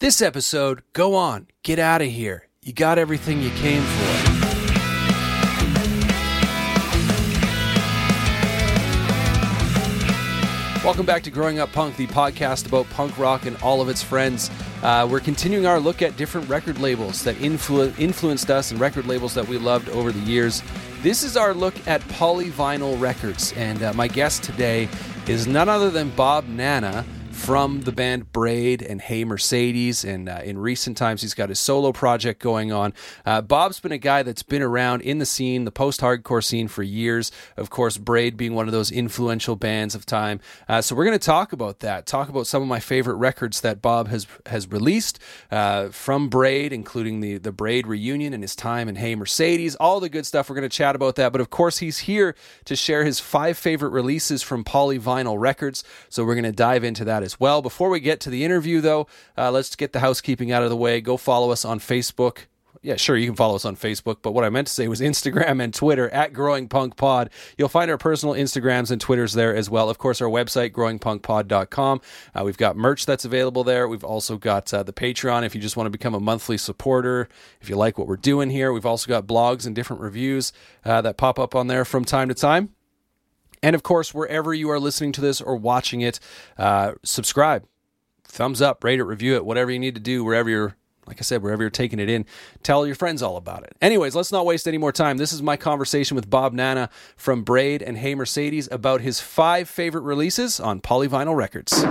This episode, go on, get out of here. You got everything you came for. Welcome back to Growing Up Punk, the podcast about punk rock and all of its friends. Uh, we're continuing our look at different record labels that influ- influenced us and record labels that we loved over the years. This is our look at Polyvinyl Records, and uh, my guest today is none other than Bob Nanna from the band Braid and Hey Mercedes. And uh, in recent times, he's got his solo project going on. Uh, Bob's been a guy that's been around in the scene, the post hardcore scene, for years. Of course, Braid being one of those influential bands of time. Uh, so we're going to talk about that, talk about some of my favorite records that Bob has has released uh, from Braid, including the, the Braid reunion and his time in Hey Mercedes, all the good stuff. We're going to chat about that. But of course, he's here to share his five favorite releases from Polyvinyl Records. So we're going to dive into that as well. Before we get to the interview, though, uh, let's get the housekeeping out of the way. Go follow us on Facebook. Yeah, sure, you can follow us on Facebook, but what I meant to say was Instagram and Twitter at Growing Punk Pod. You'll find our personal Instagrams and Twitters there as well. Of course, our website, growingpunkpod.com. Uh, we've got merch that's available there. We've also got uh, the Patreon if you just want to become a monthly supporter, if you like what we're doing here. We've also got blogs and different reviews uh, that pop up on there from time to time. And of course, wherever you are listening to this or watching it, uh, subscribe, thumbs up, rate it, review it, whatever you need to do, wherever you're, like I said, wherever you're taking it in, tell your friends all about it. Anyways, let's not waste any more time. This is my conversation with Bob Nanna from Braid and Hey Mercedes about his five favorite releases on Polyvinyl Records.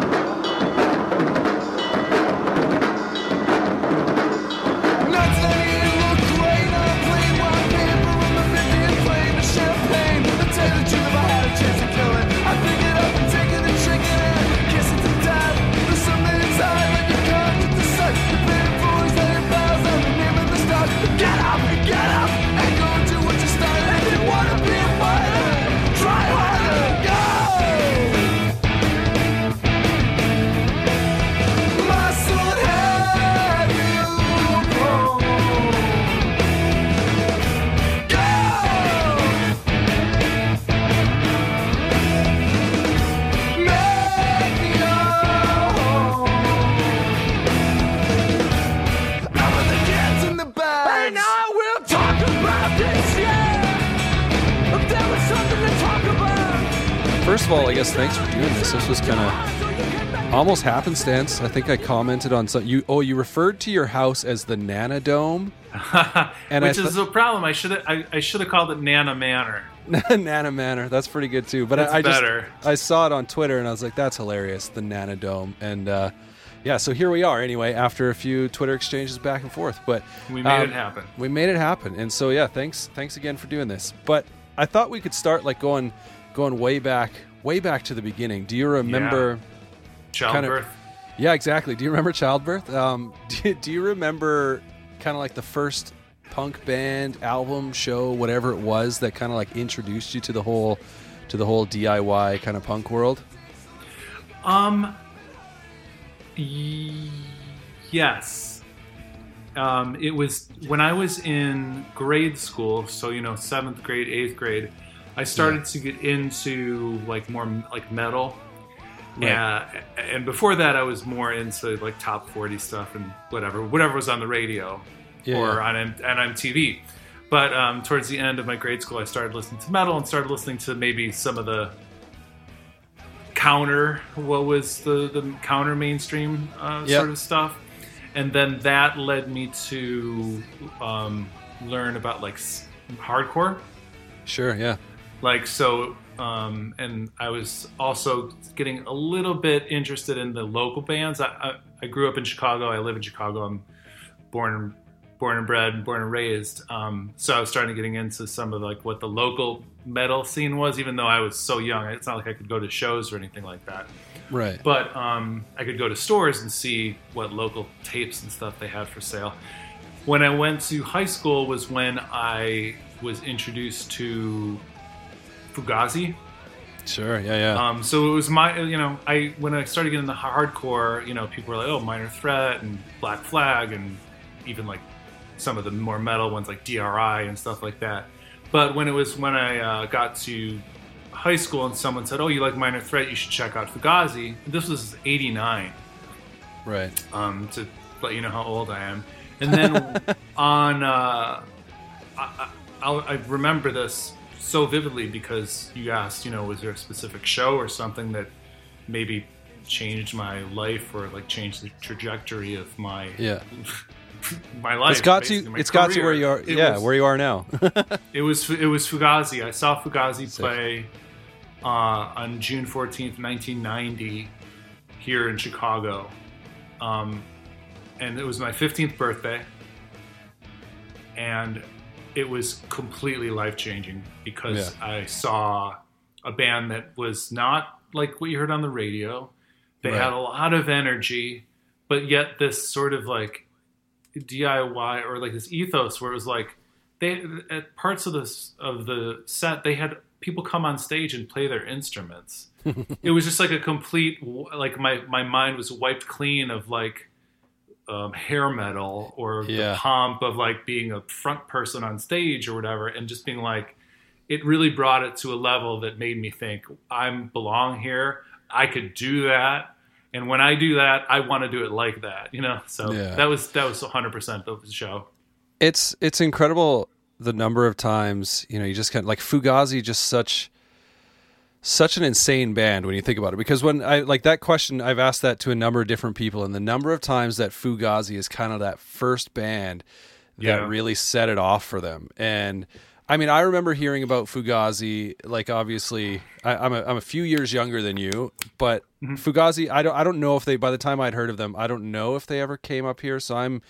First of all, I guess thanks for doing this. This was kind of almost happenstance. I think I commented on some. You oh, you referred to your house as the Nana Dome, and which is a problem. I should I, I should have called it Nana Manor. Nana Manor. That's pretty good too. But I, I just I saw it on Twitter and I was like, that's hilarious. The Nana Dome and. uh yeah, so here we are anyway after a few Twitter exchanges back and forth, but we made um, it happen. We made it happen, and so yeah, thanks, thanks again for doing this. But I thought we could start like going, going way back, way back to the beginning. Do you remember yeah. childbirth? Kind of, yeah, exactly. Do you remember childbirth? Um, do, do you remember kind of like the first punk band album show, whatever it was that kind of like introduced you to the whole, to the whole DIY kind of punk world? Um, Yes. Um, it was when I was in grade school, so you know, seventh grade, eighth grade. I started to get into like more like metal, right. yeah. And before that, I was more into like top forty stuff and whatever, whatever was on the radio yeah, or yeah. on M- on MTV. But um, towards the end of my grade school, I started listening to metal and started listening to maybe some of the counter what was the the counter mainstream uh, yep. sort of stuff and then that led me to um, learn about like hardcore sure yeah like so um, and i was also getting a little bit interested in the local bands I, I, I grew up in chicago i live in chicago i'm born born and bred, born and raised. Um, so I was starting getting into some of like what the local metal scene was, even though I was so young. It's not like I could go to shows or anything like that. Right. But um, I could go to stores and see what local tapes and stuff they had for sale. When I went to high school was when I was introduced to Fugazi. Sure. Yeah. Yeah. Um, so it was my, you know, I when I started getting the hardcore, you know, people were like, "Oh, Minor Threat and Black Flag," and even like some of the more metal ones like DRI and stuff like that. But when it was when I uh, got to high school and someone said, "Oh, you like Minor Threat? You should check out Fugazi." This was '89, right? Um, to let you know how old I am. And then on, uh, I, I, I remember this so vividly because you asked, you know, was there a specific show or something that maybe changed my life or like changed the trajectory of my Yeah. my life. It's got to. It's got to where you are. It yeah, was- where you are now. it was it was Fugazi. I saw Fugazi Sick. play uh, on June fourteenth, nineteen ninety, here in Chicago, um, and it was my fifteenth birthday, and it was completely life changing because I saw a band that was not like what you heard on the radio. They Right. had a lot of energy, but yet this sort of like DIY or like this ethos where it was like they at parts of this of the set they had people come on stage and play their instruments. it was just like a complete like my my mind was wiped clean of like um, hair metal or Yeah. the pomp of like being a front person on stage or whatever, and just being like, it really brought it to a level that made me think I belong here. I could do that, and when I do that, I want to do it like that. You know, so Yeah. that was that was 100 percent of the show. it's it's incredible the number of times you know you just kind of like Fugazi just such such an insane band when you think about it. Because when I like that question I've asked that to a number of different people and the number of times that Fugazi is kind of that first band that Yeah. really set it off for them. And I mean I remember hearing about Fugazi like obviously I, I'm a, I'm a few years younger than you but Fugazi I don't I don't know if they by the time I'd heard of them I don't know if they ever came up here. So I'm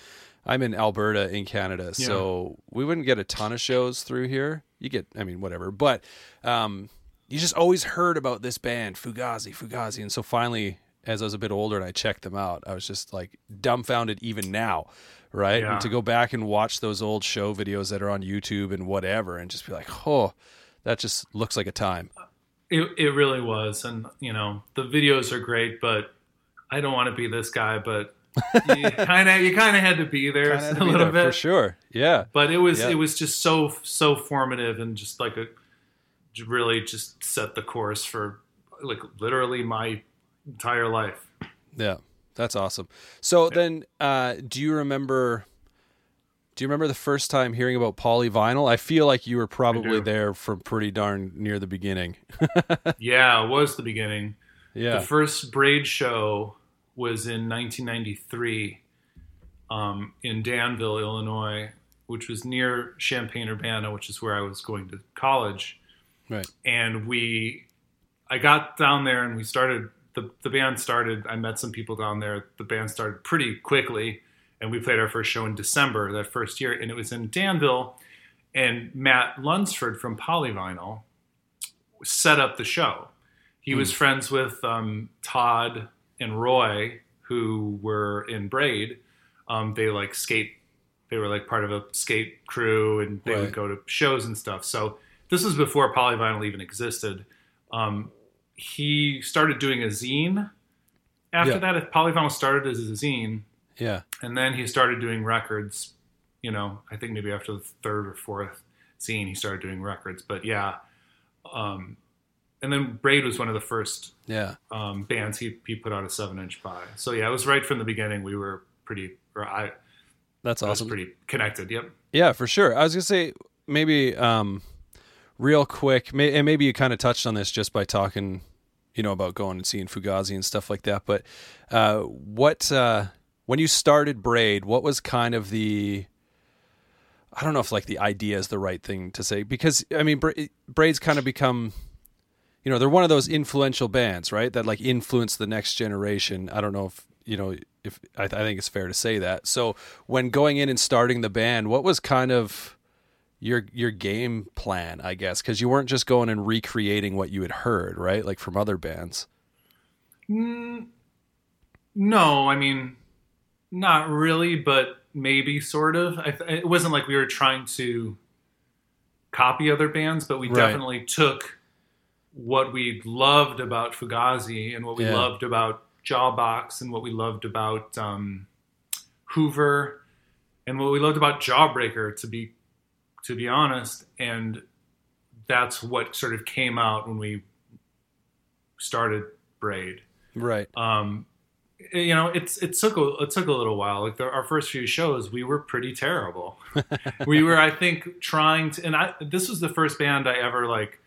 I'm in Alberta in Canada, so we wouldn't get a ton of shows through here. You get, I mean, whatever, but um, you just always heard about this band, Fugazi, Fugazi, and so finally, as I was a bit older and I checked them out, I was just like dumbfounded. Even now, right? Yeah. And to go back and watch those old show videos that are on YouTube and whatever, and just be like, oh, that just looks like a time. It it really was, and you know the videos are great, but I don't want to be this guy, but you kind of you kind of had to be there a be little there, bit for sure. Yeah, but it was Yeah. it was just so so formative and just like a really just set the course for like literally my entire life Yeah, that's awesome. So then, uh, do you remember? Do you remember the first time hearing about polyvinyl? I feel like you were probably there from pretty darn near the beginning. yeah it was the beginning Yeah, the first braid show was in 1993 um, in danville illinois which was near champaign urbana which is where i was going to college right. and we i got down there and we started the, the band started i met some people down there. The band started pretty quickly and we played our first show in december that first year and it was in danville. And matt lunsford from polyvinyl set up the show. He was friends with um, todd and roy who were in braid. Um, they like skate they were like part of a skate crew and they Right. would go to shows and stuff. So this was before polyvinyl even existed um, he started doing a zine after Yeah. that polyvinyl started as a zine Yeah, and then he started doing records you know i think maybe after the third or fourth zine he started doing records but yeah um, and then braid was one of the first yeah. um, bands he, he put out a seven inch by so yeah it was right from the beginning we were pretty or i, That's awesome. pretty connected yep Yeah, for sure. I was gonna say maybe um, real quick, may, and maybe you kind of touched on this just by talking, you know, about going and seeing Fugazi and stuff like that. But uh, what uh, when you started Braid, what was kind of the I don't know if like the idea is the right thing to say because I mean Bra- Braid's kind of become you know they're one of those influential bands right that like influence the next generation. I don't know if you know if I, I think it's fair to say that. So when going in and starting the band, what was kind of your your game plan, I guess, because you weren't just going and recreating what you had heard, right? Like from other bands. No, I mean, not really, but maybe sort of. I, it wasn't like we were trying to copy other bands, but we Right. definitely took what we loved about Fugazi and what we Yeah. loved about Jawbox and what we loved about um, Hoover and what we loved about Jawbreaker. To be to be honest, and that's what sort of came out when we started Braid Right. um, you know, it's it took a it took a little while. Like the, our first few shows, we were pretty terrible. we were, I think, trying to, and I this was the first band I ever like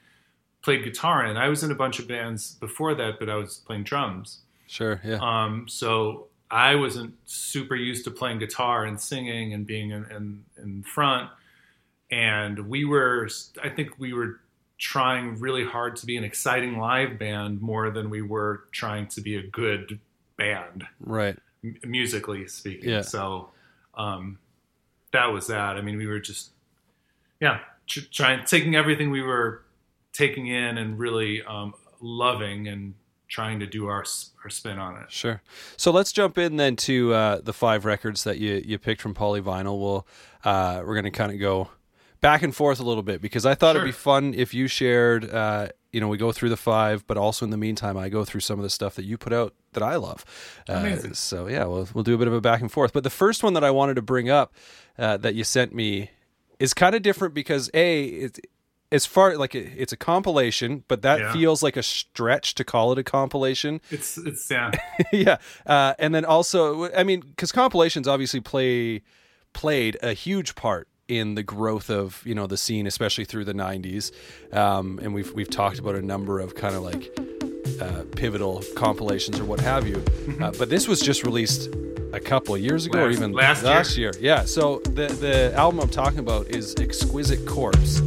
played guitar in. I was in a bunch of bands before that, but I was playing drums. Sure, yeah. Um, so I wasn't super used to playing guitar and singing and being in, in, in front. And we were, I think we were trying really hard to be an exciting live band more than we were trying to be a good band, right? m- musically speaking. Yeah. So um, that was that. I mean, we were just, yeah, tr- trying taking everything we were taking in and really um, loving and trying to do our our spin on it. Sure. So let's jump in then to uh, the five records that you you picked from Polyvinyl. We'll uh, we're going to kind of go back and forth a little bit because I thought it'd be fun if you shared. Uh, you know, we go through the five, but also in the meantime, I go through some of the stuff that you put out that I love. Uh, so yeah, we'll we'll do a bit of a back and forth. But the first one that I wanted to bring up uh, that you sent me is kind of different because a it's as far like it, it's a compilation, but that Yeah. feels like a stretch to call it a compilation. It's it's yeah. yeah, uh, and then also, I mean, because compilations obviously play played a huge part in the growth of you know the scene, especially through the '90s. Um, and we've we've talked about a number of kind of like uh, pivotal compilations or what have you. Uh, but this was just released a couple of years ago, or Last- even last year. Yeah. So the the album I'm talking about is Exquisite Corpse.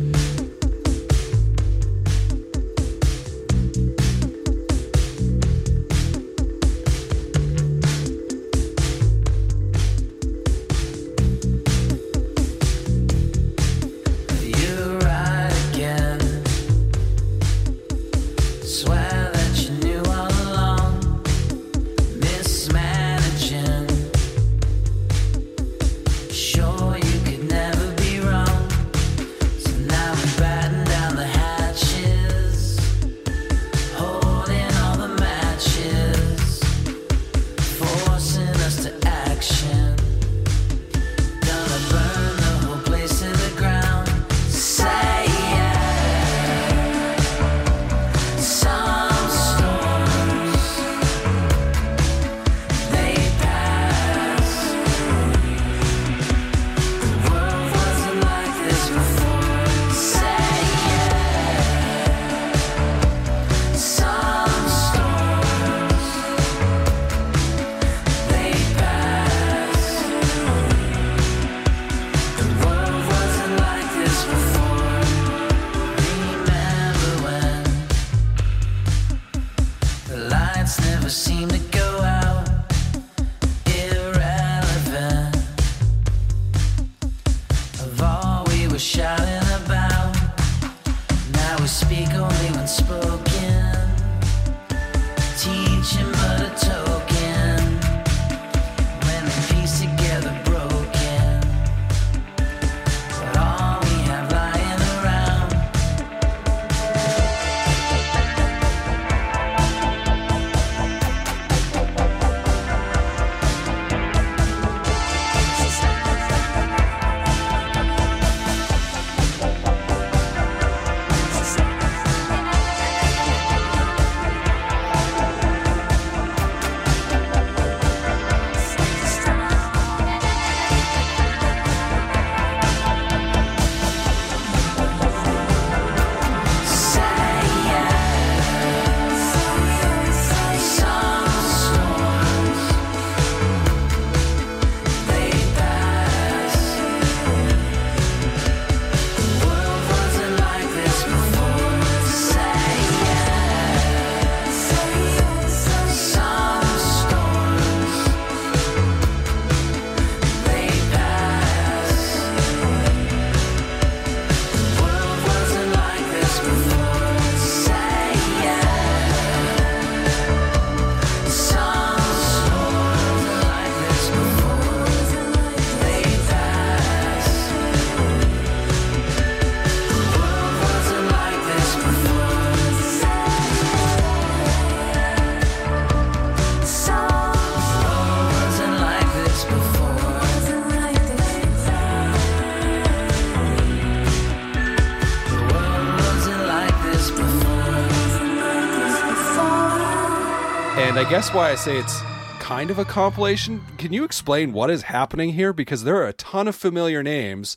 Guess why I say it's kind of a compilation. Can you explain what is happening here? Because there are a ton of familiar names,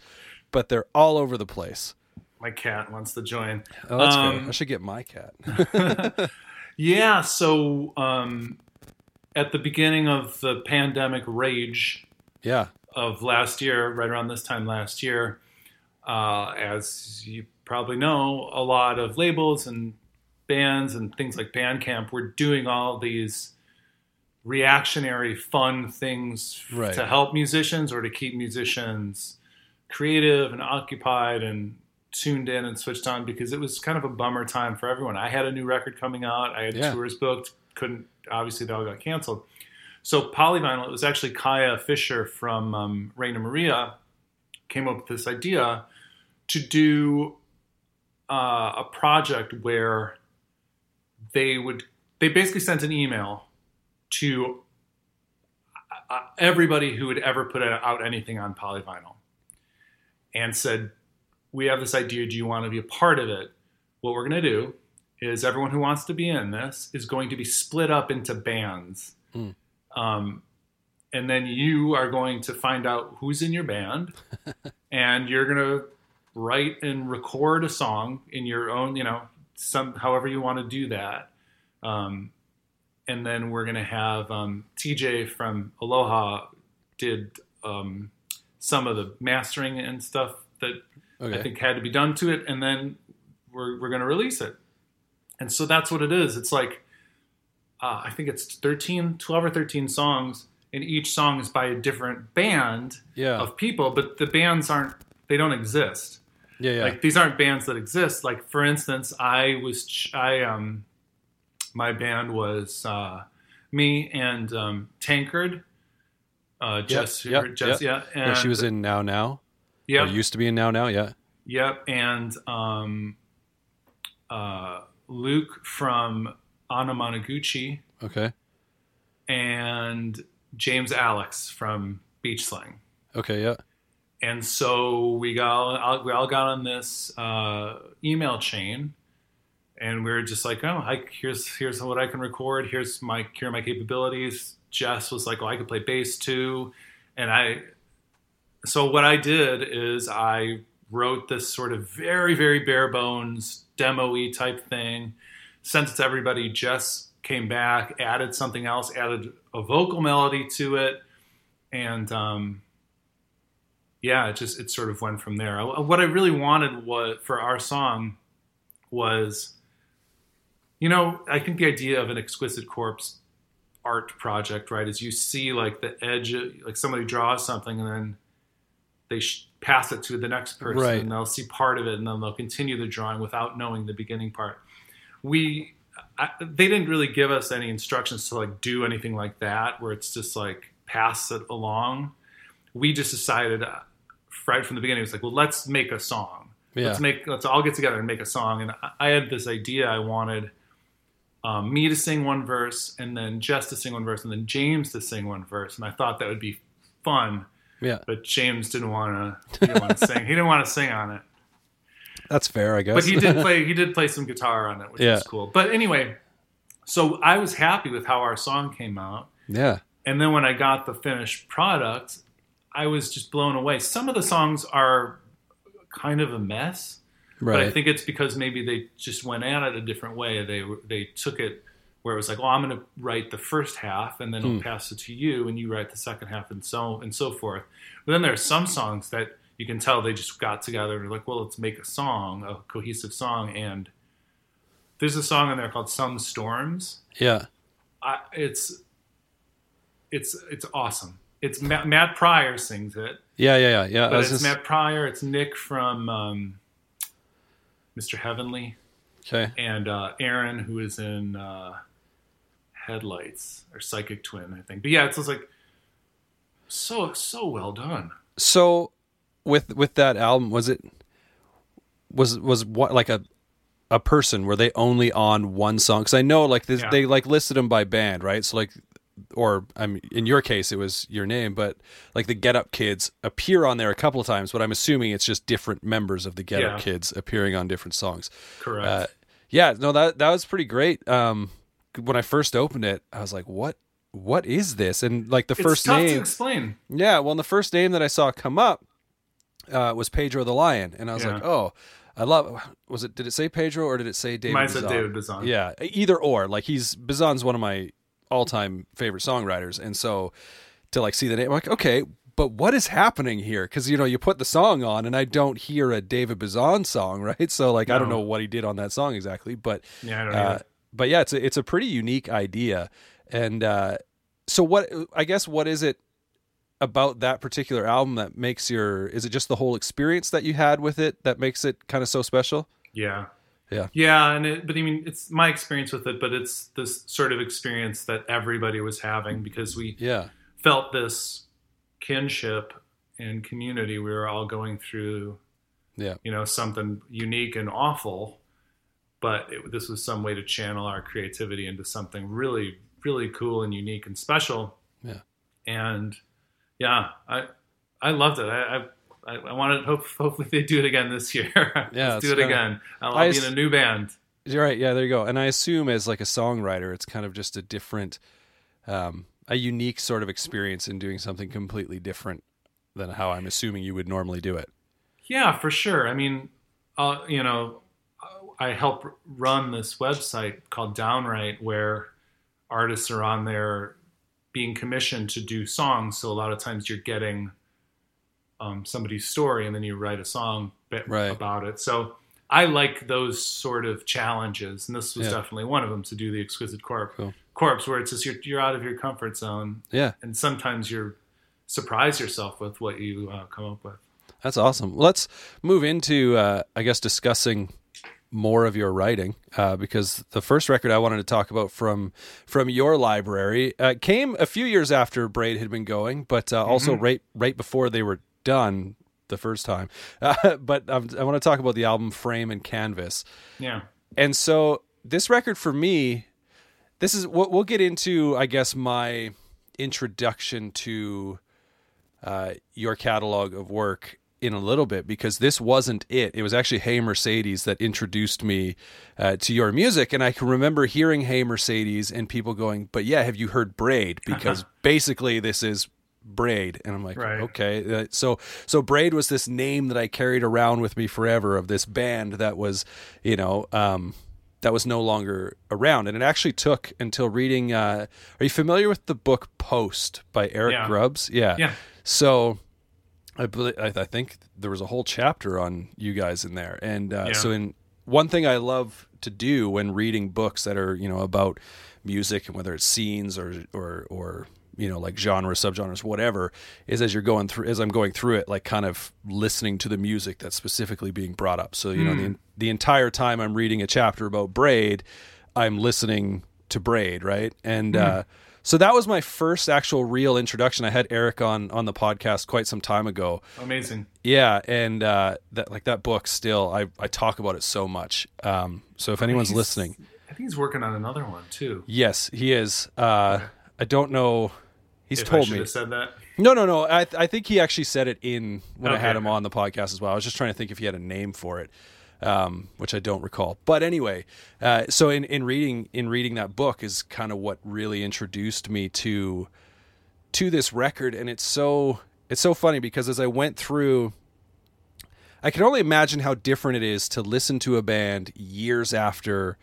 but they're all over the place. My cat wants to join. Oh, that's Um, fair. I should get my cat. Yeah, so um, at the beginning of the pandemic rage yeah. of last year, right around this time last year, uh, as you probably know, a lot of labels and bands and things like Bandcamp were doing all these reactionary, fun things Right. to help musicians or to keep musicians creative and occupied and tuned in and switched on because it was kind of a bummer time for everyone. I had a new record coming out. I had Yeah. tours booked. Couldn't obviously they all got canceled. So Polyvinyl, it was actually Kaia Fischer from um, Rainer Maria came up with this idea to do uh, a project where they would they basically sent an email to uh, everybody who had ever put out anything on polyvinyl and said we have this idea. Do you want to be a part of it? What we're going to do is everyone who wants to be in this is going to be split up into bands. Hmm. um, and then you are going to find out who's in your band and you're going to write and record a song in your own you know some however you want to do that um, and then we're going to have um, tj from aloha did um, some of the mastering and stuff that Okay. I think had to be done to it, and then we're we're going to release it. And so that's what it is. It's like uh, I think it's 13, 12 or 13 songs, and each song is by a different band yeah. of people, but the bands aren't they don't exist. Yeah. Yeah. Like these aren't bands that exist. Like for instance, I was ch- I um my band was uh, me and um, Tancred. Uh, Jess, yep, Jess, yep. yeah, and yeah. She was in Now Now. yeah, used to be in Now Now. Yeah. Yep, and um, uh, Luke from Anamanaguchi Okay. and James Alex from Beach Slang. Okay. Yeah. And so we got we all got on this uh, email chain, and we were just like, oh, I, here's here's what I can record. Here's my here are my capabilities. Jess was like, oh, I could play bass too, and I. So what I did is I wrote this sort of very very bare bones demo-y type thing, sent it to everybody. Jess came back, added something else, added a vocal melody to it, and um, yeah, it just it sort of went from there. I- What I really wanted was for our song was, you know, I think the idea of an exquisite corpse art project, right, is you see like the edge, of, like somebody draws something and then they sh- pass it to the next person Right. and they'll see part of it and then they'll continue the drawing without knowing the beginning part. We I, they didn't really give us any instructions to like do anything like that where it's just like pass it along we just decided uh, right from the beginning it was like well let's make a song Yeah. let's make let's all get together and make a song and I- i had this idea i wanted um, me to sing one verse and then jess to sing one verse and then james to sing one verse and i thought that would be fun Yeah. but james didn't want to he didn't want to sing he didn't want to sing on it That's fair, I guess. but he did play he did play some guitar on it which Yeah. was cool but anyway so i was happy with how our song came out yeah. and then when I got the finished product, I was just blown away. Some of the songs are kind of a mess, Right. but I think it's because maybe they just went at it a different way. They they took it where it was like, "Oh, I'm going to write the first half, and then Hmm. I'll pass it to you, and you write the second half, and so and so forth." But then there are some songs that you can tell they just got together and were like, "Well, let's make a song, a cohesive song." And there's a song in there called "Some Storms." yeah. I, it's it's it's awesome. It's Matt, Matt Pryor sings it, Yeah. Yeah. Yeah. Yeah. But it's just- Matt Pryor. It's Nick from um, Mr. Heavenly, okay. and uh, Erin, who is in uh, Headlights or Psychic Twin, I think. But yeah, it's just like so so well done. So, with with that album, was it was was what like a a person? Were they only on one song? Because I know like this, Yeah. they like listed them by band, right? So like, or I mean, in your case, it was your name, but like the Get Up Kids appear on there a couple of times. But I'm assuming it's just different members of the Get Up Kids appearing on different songs. Correct. Uh, yeah, no, that that was pretty great. Um, when I first opened it, I was like, "What? what is this? And like the It's first tough to name, explain. yeah, well, the first name that I saw come up uh, was Pedro the Lion, and I was Yeah. like, oh, I love. Was it? Did it say Pedro or did it say David? Mine said? David Bazan. Yeah, either or. Like he's Bazan's one of my all-time favorite songwriters, and so to like see the name, I'm like, okay, but what is happening here? Because you know, you put the song on, and I don't hear a David Bazan song, right? So like, I don't know what he did on that song exactly, but Yeah, I don't uh, but yeah, it's a, it's a pretty unique idea, and uh, so what? I guess what is it about that particular album that makes your? Is it just the whole experience that you had with it that makes it kind of so special? Yeah. Yeah. Yeah, and it, but I mean, it's my experience with it, but it's this sort of experience that everybody was having because we Yeah, felt this kinship and community. We were all going through, yeah, you know, something unique and awful, but it, this was some way to channel our creativity into something really, really cool and unique and special. Yeah. And yeah, I I loved it. I. I I, I to hope hopefully they do it again this year. Yeah, Let's do it kinda- again. I'll, I'll be in a new band. You're right. Yeah, there you go. And I assume as like a songwriter, it's kind of just a different, um, a unique sort of experience in doing something completely different than how I'm assuming you would normally do it. Yeah, for sure. I mean, uh, you know, I help run this website called Downwrite where artists are on there being commissioned to do songs. So a lot of times you're getting um, somebody's story and then you write a song Right. about it. So I like those sort of challenges, and this was Yeah. definitely one of them to do the exquisite corpse, Cool. corpse where it's just you're, you're out of your comfort zone, Yeah, and sometimes you're surprise yourself with what you uh, come up with. that's awesome. Let's move into, uh, I guess, discussing more of your writing uh, because the first record I wanted to talk about from from your library uh, came a few years after Braid had been going, but uh, also right right before they were done the first time. Uh, but um, I want to talk about the album Frame and Canvas. Yeah. And so this record for me, this is we'll, we'll get into, I guess, my introduction to uh, your catalog of work in a little bit because this wasn't it. It was actually Hey Mercedes that introduced me uh, to your music, and I can remember hearing Hey Mercedes and people going, "But yeah, have you heard Braid?" Because basically this is Braid, and I'm like, Right. okay. Uh, so so Braid was this name that I carried around with me forever of this band that was, you know. Um, that was no longer around, and it actually took until reading. Uh, are you familiar with the book Post by Eric Yeah. Grubbs? Yeah. Yeah. So I believe I, I think there was a whole chapter on you guys in there, and uh, Yeah. so in one thing I love to do when reading books that are you know about music and whether it's scenes or or or you know like genre subgenres whatever is as you're going through as I'm going through it like kind of listening to the music that's specifically being brought up so you know the the entire time I'm reading a chapter about braid I'm listening to braid right and uh so that was my first actual real introduction. I had Eric on on the podcast quite some time ago. Amazing. Yeah, and uh, that like that book still I I talk about it so much. Um, so if anyone's listening, I think he's working on another one too. yes, he is. Uh, I don't know. He's if told me. have said that. No, no, no. I I think he actually said it in when I had him on the podcast as well. I was just trying to think if he had a name for it, um, which I don't recall. But anyway, uh, so in in reading in reading that book is kind of what really introduced me to to this record, and it's so it's so funny because as I went through. I can only imagine how different it is to listen to a band years after,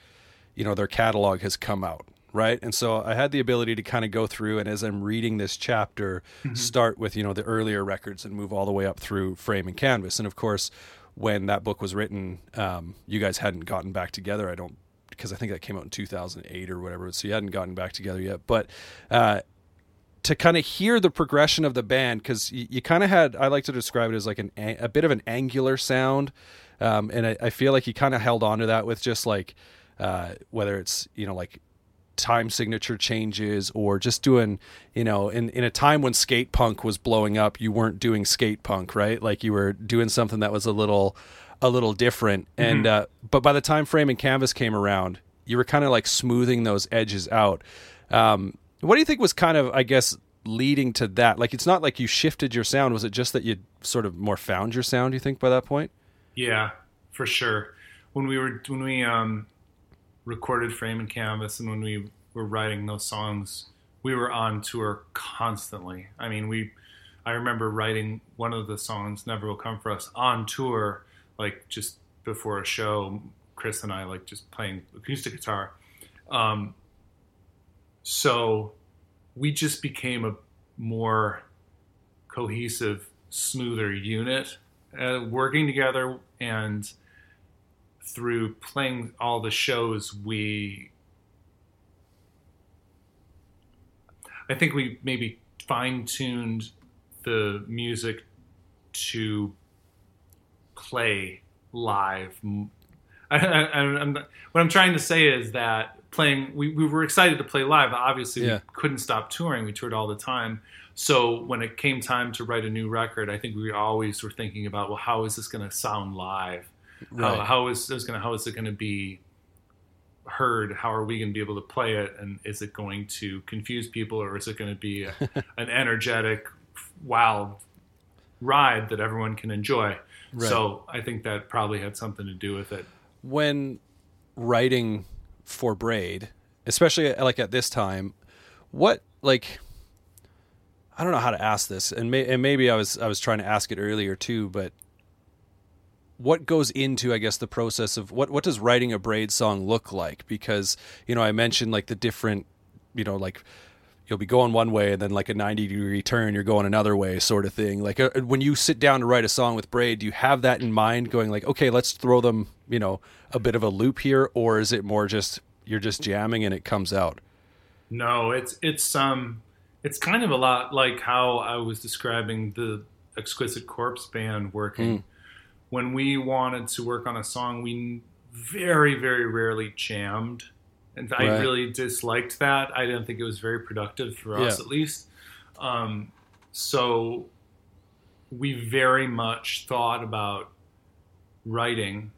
you know, their catalog has come out, right? And so I had the ability to kind of go through and as I'm reading this chapter, start with, you know, the earlier records and move all the way up through Frame and Canvas. And of course, when that book was written, um, you guys hadn't gotten back together. I don't because I think that came out in 2008 or whatever, so you hadn't gotten back together yet. But uh, to kind of hear the progression of the band because you, you kind of had I like to describe it as like an a, a bit of an angular sound, um, and I, I feel like you kind of held on to that with just like uh, whether it's you know like time signature changes or just doing you know in in a time when skate punk was blowing up you weren't doing skate punk right? Like you were doing something that was a little a little different. And uh but by the time frame and canvas came around you were kind of like smoothing those edges out. Um what do you think was kind of i guess leading to that? Like it's not like you shifted your sound. Was it just that you sort of more found your sound you think by that point? Yeah, for sure. When we were when we um, recorded Frame and Canvas, and when we were writing those songs, we were on tour constantly. I mean, we I remember writing one of the songs "Never Will Come for Us" on tour, like just before a show. Chris and I like just playing acoustic guitar. Um, so we just became a more cohesive, smoother unit, uh, working together, and through playing all the shows, we I think we maybe fine tuned the music to play live. I, I, I'm, what I'm trying to say is that playing, we, we were excited to play live. Obviously, Yeah. we couldn't stop touring. We toured all the time. So when it came time to write a new record, I think we always were thinking about, well, how is this going to sound live? How, how is this going to how is it going to be heard? How are we going to be able to play it? And is it going to confuse people, or is it going to be a, an energetic, wild ride that everyone can enjoy? Right. So I think that probably had something to do with it. when writing for braid especially uh, like at this time what like i don't know how to ask this and, may, and maybe i was i was trying to ask it earlier too but what goes into i guess the process of what what does writing a braid song look like? Because you know i mentioned like the different you know like you'll be going one way and then like a 90 degree turn you're going another way sort of thing. Like uh, when you sit down to write a song with braid do you have that in mind going like okay let's throw them you know a bit of a loop here or is it more just you're just jamming and it comes out? No, it's it's um it's kind of a lot like how I was describing the Exquisite Corpse band working. When we wanted to work on a song, we very very rarely jammed, and I really disliked that. I didn't think it was very productive for us, Yeah. at least. Um, so we very much thought about writing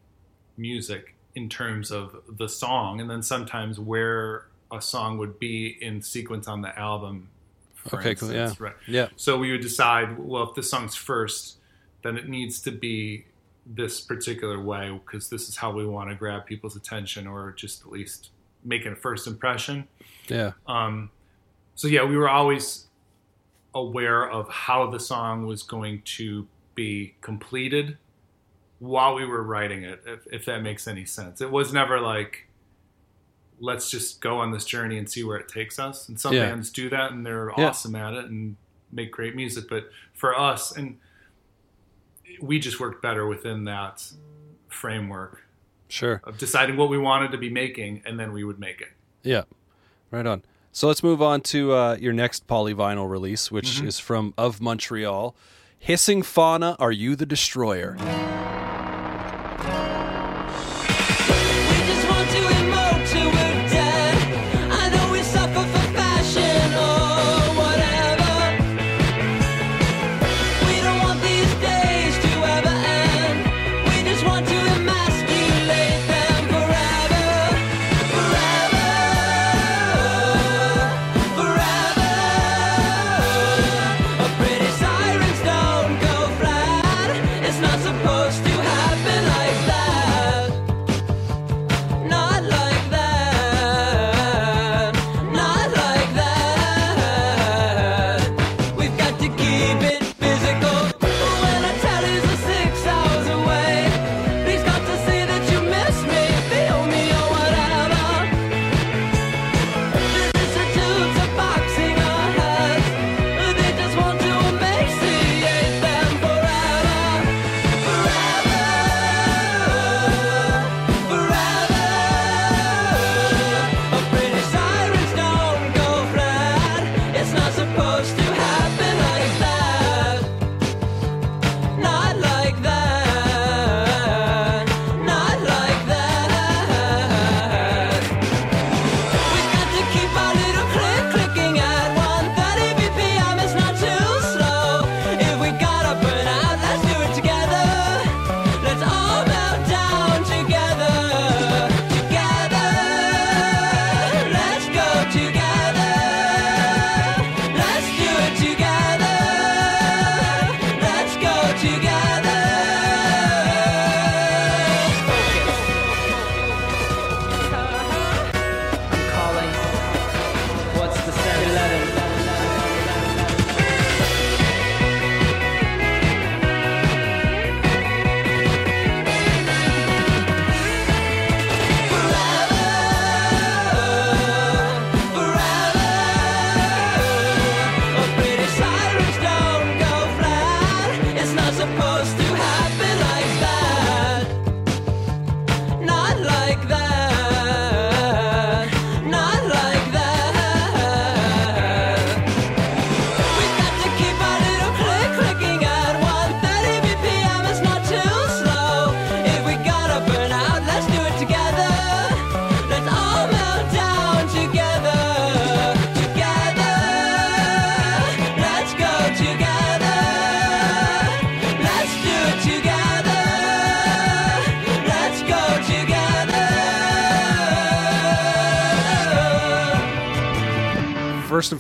music in terms of the song, and then sometimes where a song would be in sequence on the album. Okay, cool, instance, right? yeah So we would decide, well, if this song's first, then it needs to be this particular way because this is how we want to grab people's attention or just at least make a first impression. yeah Um, so yeah, we were always aware of how the song was going to be completed while we were writing it, if, if that makes any sense. It was never like, let's just go on this journey and see where it takes us. And some Yeah. bands do that and they're Yeah. awesome at it and make great music. But for us, and we just worked better within that framework sure of deciding what we wanted to be making and then we would make it. Yeah, right on. So let's move on to uh, your next polyvinyl release, which is from Of Montreal. Hissing Fauna, Are You the Destroyer?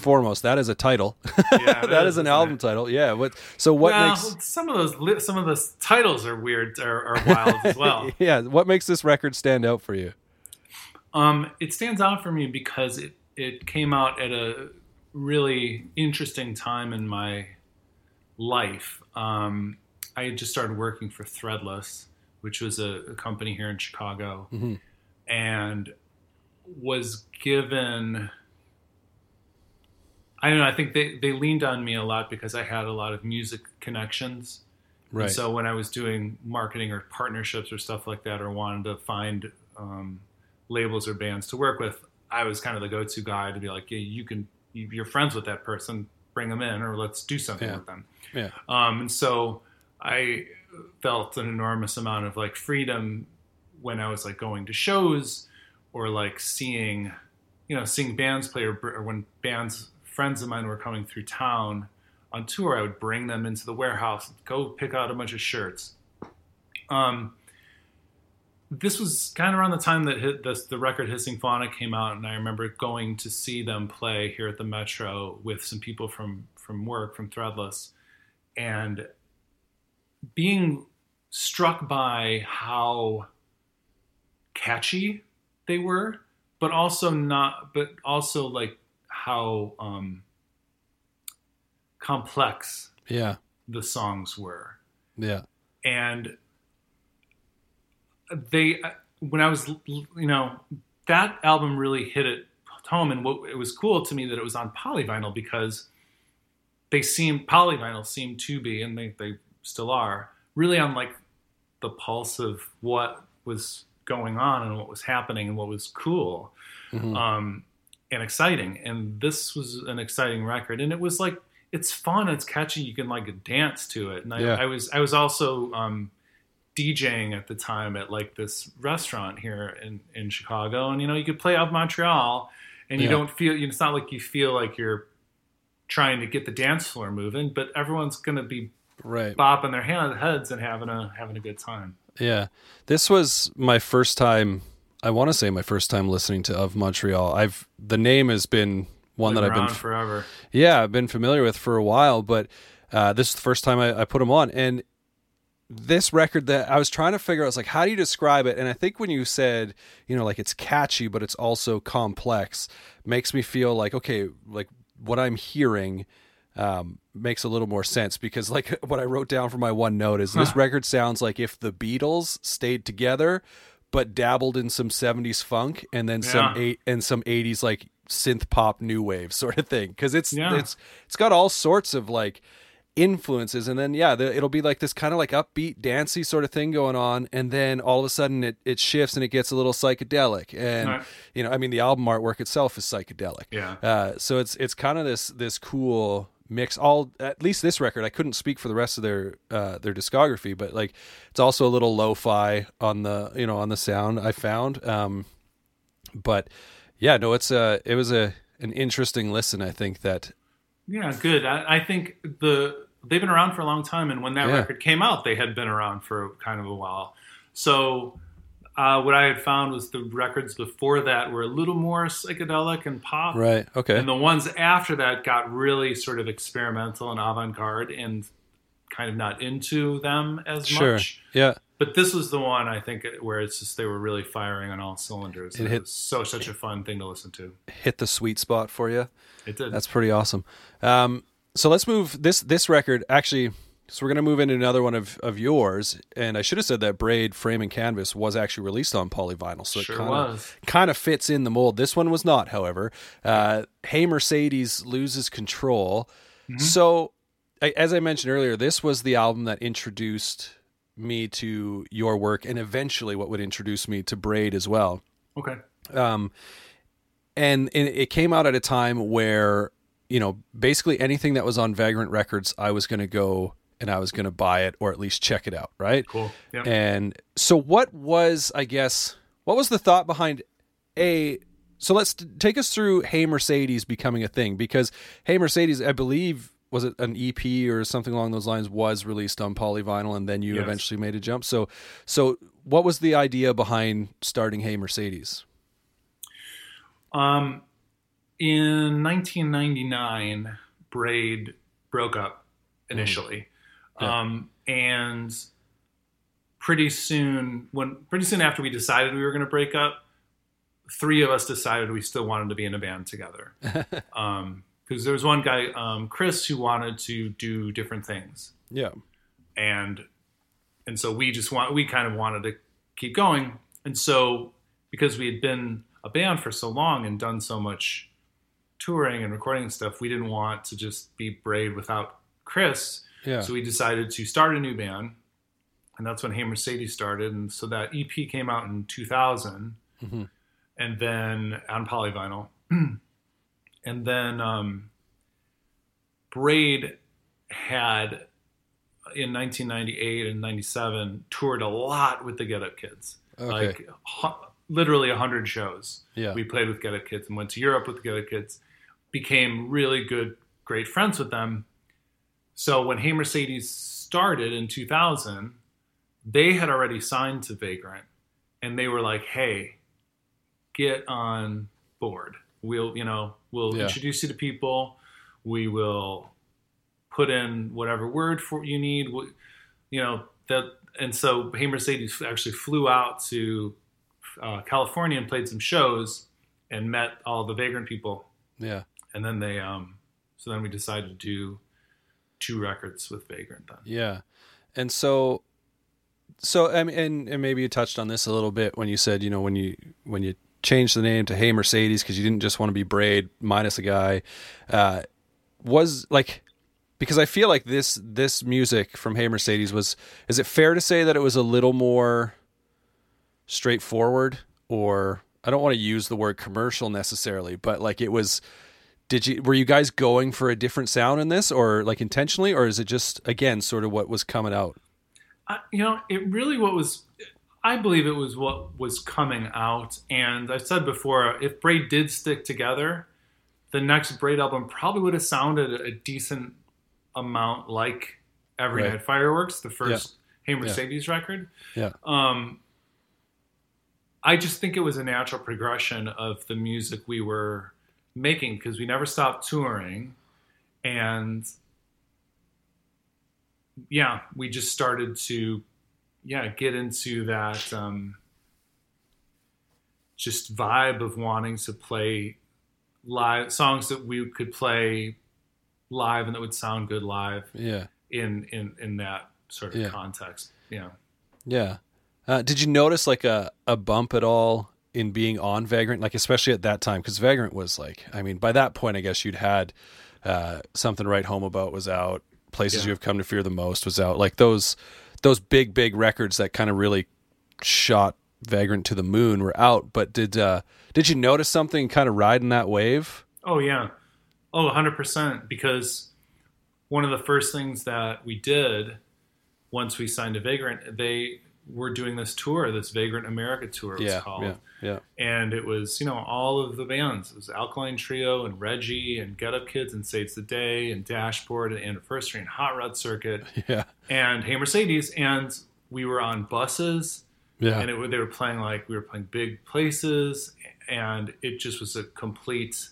Foremost, that is a title. Yeah, that is an album it? title. Yeah. What? So what well, makes? some of those li- some of those titles are weird or are wild as well. Yeah. What makes this record stand out for you? Um, it stands out for me because it it came out at a really interesting time in my life. Um, I had just started working for Threadless, which was a, a company here in Chicago, Mhm. and was given. I don't know. I think they, they leaned on me a lot because I had a lot of music connections. And Right. so when I was doing marketing or partnerships or stuff like that, or wanted to find um, labels or bands to work with, I was kind of the go-to guy to be like, "Yeah, you can. you- You're friends with that person. Bring them in, or let's do something Yeah. with them." Yeah. Um, and so I felt an enormous amount of like freedom when I was like going to shows or like seeing, you know, seeing bands play or, or when bands, friends of mine were coming through town on tour, I would bring them into the warehouse, go pick out a bunch of shirts. Um, this was kind of around the time that this, the record Hissing Fauna came out, and I remember going to see them play here at the Metro with some people from from work from Threadless, and being struck by how catchy they were, but also not, but also like how um, complex Yeah. the songs were Yeah. and they when i was you know that album really hit it home and what it was cool to me that it was on polyvinyl because they seem polyvinyl seemed to be and they, they still are really on like the pulse of what was going on and what was happening and what was cool Mhm. um, and exciting. And this was an exciting record, and it was like it's fun, it's catchy. You can like dance to it. And I, Yeah. I was I was also um, DJing at the time at like this restaurant here in in Chicago, and you know you could play out of Montreal, and you Yeah. don't feel. It's not like you feel like you're trying to get the dance floor moving, but everyone's gonna be Right. bopping their hand, heads and having a having a good time. Yeah. This was my first time I want to say my first time listening to Of Montreal. I've the name has been one Been that I've been forever. Yeah, I've been familiar with for a while, but uh, this is the first time I, I put them on. And this record that I was trying to figure out, I was like, how do you describe it? And I think when you said, you know, like it's catchy, but it's also complex, makes me feel like, okay, like what I'm hearing um, makes a little more sense because, like, what I wrote down for my one note is this record sounds like if the Beatles stayed together, but dabbled in some 70s funk and then some eight and some 80s like synth pop new wave sort of thing because it's Yeah. it's it's got all sorts of like influences and then yeah the, it'll be like this kind of like upbeat dancey sort of thing going on and then all of a sudden it, it shifts and it gets a little psychedelic and Right. you know i mean the album artwork itself is psychedelic Yeah. uh, so it's it's kind of this this cool mix all at least this record i couldn't speak for the rest of their uh, their discography but like it's also a little lo-fi on the you know on the sound i found um but yeah no it's a it was a an interesting listen i think that Yeah, good. I, I think the they've been around for a long time, and when that Yeah. record came out, they had been around for kind of a while. So, uh, what I had found was the records before that were a little more psychedelic and pop, right okay and the ones after that got really sort of experimental and avant-garde, and kind of not into them as sure much. yeah But this was the one I think where it's just they were really firing on all cylinders. It It, hit- was so such a fun thing to listen to. hit the sweet spot for you It did. That's pretty awesome. Um, so let's move this this record actually. So we're gonna move into another one of, of yours, and I should have said that Braid Frame and Canvas was actually released on polyvinyl, so Sure it kind was. of kind of fits in the mold. This one was not, however. Uh, hey Mercedes loses control. Mm-hmm. So, I, as I mentioned earlier, this was the album that introduced me to your work, and eventually what would introduce me to Braid as well okay. um, and, and it came out at a time where you know basically anything that was on Vagrant Records, I was going to go and I was going to buy it or at least check it out, right? Cool. Yep. And so, what was I guess what was the thought behind a? So let's t- take us through Hey Mercedes becoming a thing because Hey Mercedes, I believe. Was it an EP or something along those lines? Was released on polyvinyl, and then you Yes. eventually made a jump. So, so what was the idea behind starting Hey Mercedes? Um, in 1999, Braid broke up initially, Yeah. um, and pretty soon, when pretty soon after we decided we were going to break up, three of us decided we still wanted to be in a band together. Because there was one guy, um, Chris, who wanted to do different things, Yeah. and and so we just want we kind of wanted to keep going, and so because we had been a band for so long and done so much touring and recording and stuff, we didn't want to just be Braid without Chris. Yeah. So we decided to start a new band, and that's when Hey Mercedes started. And so that EP came out in 2000, Mhm. and then on polyvinyl, and then um, Braid had in 1998 and 97 toured a lot with the Get Up Kids, Okay. like hu- literally 100 shows. Yeah. We played with Get Up Kids and went to Europe with the Get Up Kids, became really good, great friends with them. So when Hey Mercedes started in 2000, they had already signed to Vagrant, and they were like, "Hey, get on board. We'll, you know, we'll Yeah. introduce you to people. We will put in whatever word for you need. We, you know that." And so Hey Mercedes actually flew out to uh, California and played some shows and met all the Vagrant people yeah. and then they um so then we decided to do two records with vagrant then Yeah. And so so I mean and, and maybe you touched on this a little bit when you said, you know, when you when you changed the name to Hey Mercedes because you didn't just want to be Braid minus a guy, uh was like because I feel like this this music from Hey Mercedes was is it fair to say that it was a little more straightforward or I don't want to use the word commercial necessarily, but like it was did you were you guys going for a different sound in this or like intentionally or is it just again sort of what was coming out? I, you know it really what was i believe it was what was coming out. And i said before if braid did stick together the next braid album probably would have sounded a decent amount like every Right. night fireworks the first hey mercedes record. Yeah. Um, I just think it was a natural progression of the music we were making because we never stopped touring, and yeah, we just started to yeah get into that um, just vibe of wanting to play live songs that we could play live and that would sound good live yeah in in in that sort of Yeah. context. Yeah. yeah uh, did you notice like a, a bump at all in being on vagrant like especially at that time because vagrant was like i mean by that point i guess you'd had uh, something to write home about was out places Yeah. you have come to fear the most was out like those those big big records that kind of really shot vagrant to the moon were out but did uh did you notice something kind of riding that wave Oh yeah. Oh, 100% because one of the first things that we did once we signed to Vagrant, they were doing this tour, this Vagrant America tour it was yeah called. yeah yeah And it was, you know, all of the bands. It was Alkaline Trio and Reggie and Get Up Kids and Saves the Day and Dashboard and Anniversary and Hot Rod Circuit yeah and Hey Mercedes. And we were on buses yeah and it, they were playing like we were playing big places and it just was a complete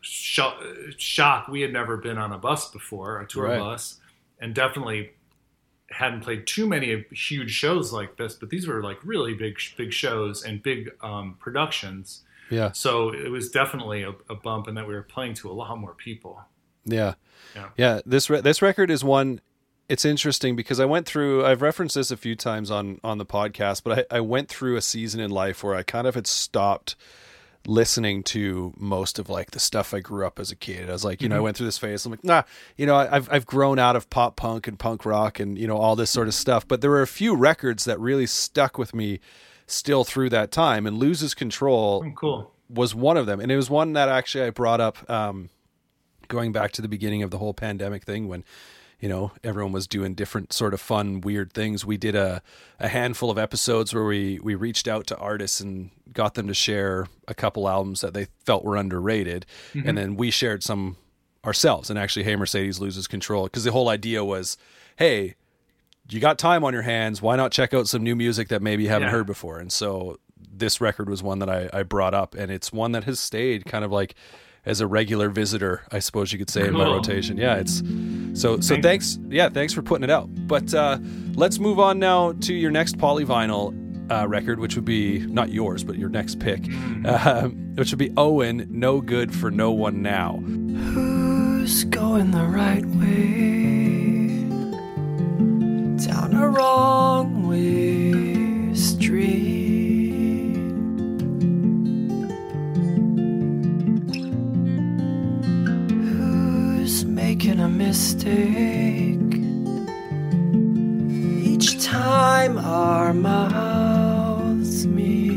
shock, shock. we had never been on a bus before a tour Right. bus and definitely hadn't played too many huge shows like this but these were like really big big shows and big um, productions yeah so it was definitely a, a bump in that we were playing to a lot more people Yeah. Yeah. Yeah. This re- this record is one. It's interesting because I went through. I've referenced this a few times on on the podcast, but I, I went through a season in life where I kind of had stopped listening to most of like the stuff I grew up as a kid. I was like, you know, I went through this phase. I'm like, nah, you know, I've I've grown out of pop punk and punk rock and you know all this sort of stuff. But there were a few records that really stuck with me still through that time. And loses control oh, cool was one of them, and it was one that actually I brought up um, going back to the beginning of the whole pandemic thing when you know everyone was doing different sort of fun weird things. We did a, a handful of episodes where we we reached out to artists and got them to share a couple albums that they felt were underrated. And mm-hmm. then we shared some ourselves. And actually hey mercedes loses control. Because the whole idea was hey you got time on your hands. Why not check out some new music that maybe you haven't Yeah. heard before? And so this record was one that I, I brought up, and it's one that has stayed kind of like as a regular visitor, I suppose you could say, in my rotation. Yeah, it's so so. Thank thanks, yeah, thanks for putting it out. But uh, let's move on now to your next polyvinyl uh, record, which would be not yours, but your next pick, uh, which would be Owen. No good for no one now. Who's going the right way? Down a wrong way street. Making a mistake? Each time our mouths meet.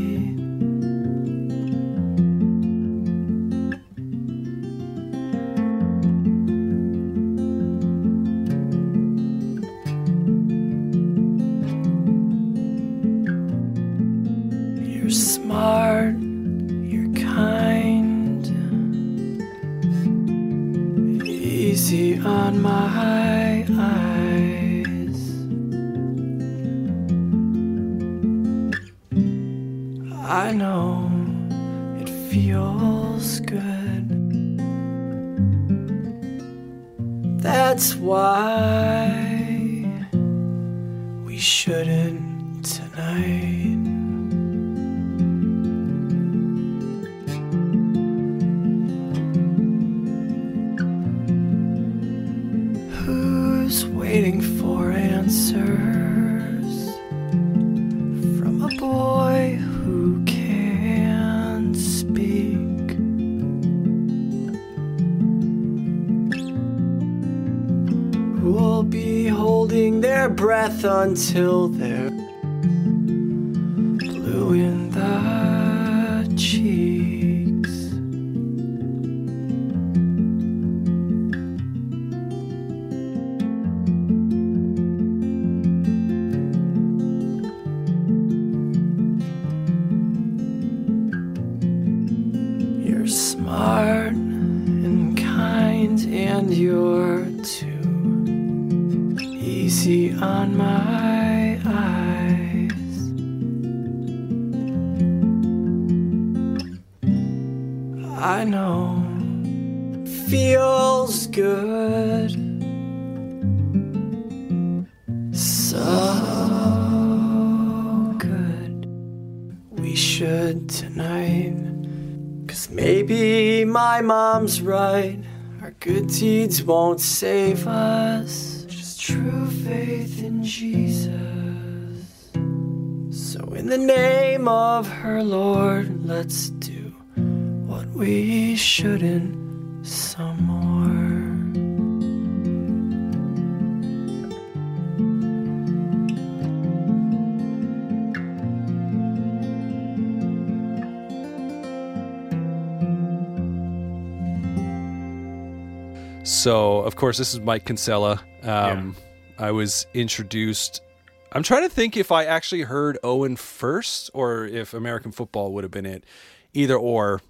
On my eyes. I know it feels good. That's why we shouldn't tonight. Until they're deeds won't save us. Just true faith in Jesus. So, in the name of her Lord, let's do what we shouldn't So, of course, this is Mike Kinsella. Um, I was introduced. I'm trying to think if I actually heard Owen first or if American football would have been it. Either or.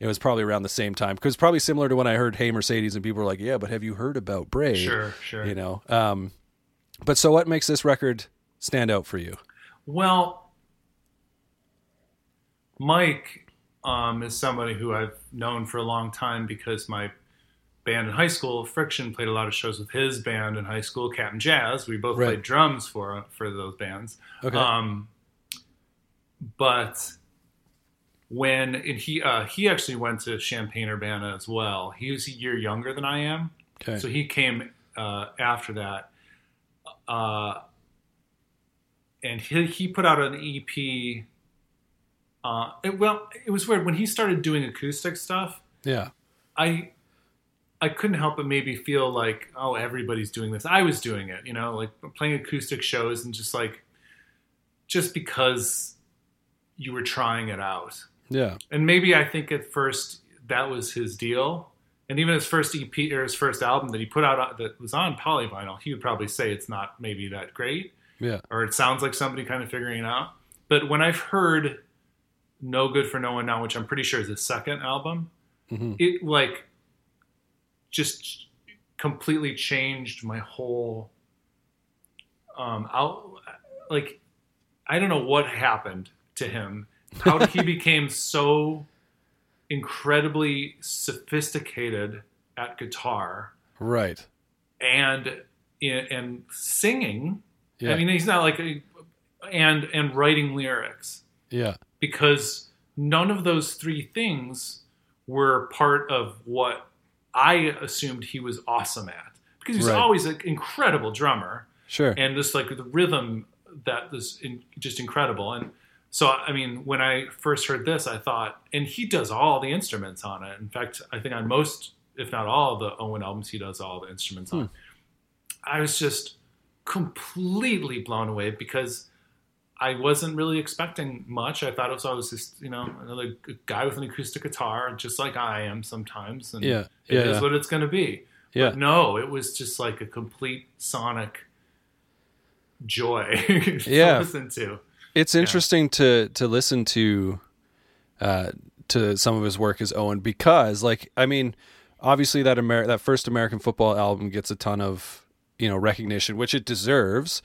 It was probably around the same time because probably similar to when I heard Hey Mercedes and people were like, "Yeah, but have you heard about Braid?" Sure, sure. You know. Um, but so, what makes this record stand out for you? Well, Mike um, is somebody who I've known for a long time because my band in high school, Friction, played a lot of shows with his band in high school, Cap'n Jazz. We both Right. played drums for for those bands. Okay. Um, but when and he uh, he actually went to Champaign Urbana as well. He was a year younger than I am, Okay. so he came uh, after that. Uh, and he he put out an EP. Uh, it, well, it was weird when he started doing acoustic stuff. yeah. I I couldn't help but maybe feel like, oh, everybody's doing this. I was doing it, you know, like playing acoustic shows and just like just because you were trying it out. Yeah. And maybe I think at first that was his deal. And even his first EP or his first album that he put out uh, that was on polyvinyl, he would probably say it's not maybe that great Yeah. or it sounds like somebody kind of figuring it out. But when I've heard No Good for No One Now, which I'm pretty sure is his second album, Mhm. it like just completely changed my whole um out like I don't know what happened to him how he became so incredibly sophisticated at guitar Right. and and singing. Yeah. I mean, he's not like a, and and writing lyrics Yeah. because none of those three things were part of what I assumed he was awesome at. Because he's Right. always an incredible drummer Sure. and just like the rhythm that was in, just incredible. And so, I mean, when I first heard this, I thought, and he does all the instruments on it. In fact, I think on most, if not all, of the Owen albums, he does all the instruments on. Hmm. I was just completely blown away because I wasn't really expecting much. I thought it was always just, you know, another guy with an acoustic guitar, just like I am sometimes. And Yeah. it is Yeah. what it's going to be. Yeah. But no, it was just like a complete sonic joy to Yeah. listen to. It's interesting to to listen to uh, to some of his work as Owen because, like, I mean, obviously that Amer- that first American football album gets a ton of you know recognition, which it deserves.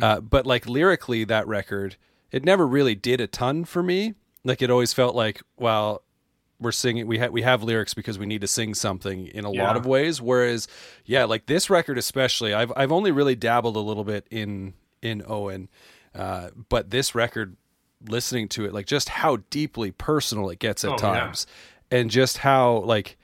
Uh, but like lyrically, that record it never really did a ton for me. Like, it always felt like, well, we're singing we have we have lyrics because we need to sing something in a lot of ways whereas yeah like this record especially I've I've only really dabbled a little bit in in Owen uh, but this record listening to it like just how deeply personal it gets at Oh, yeah. times and just how like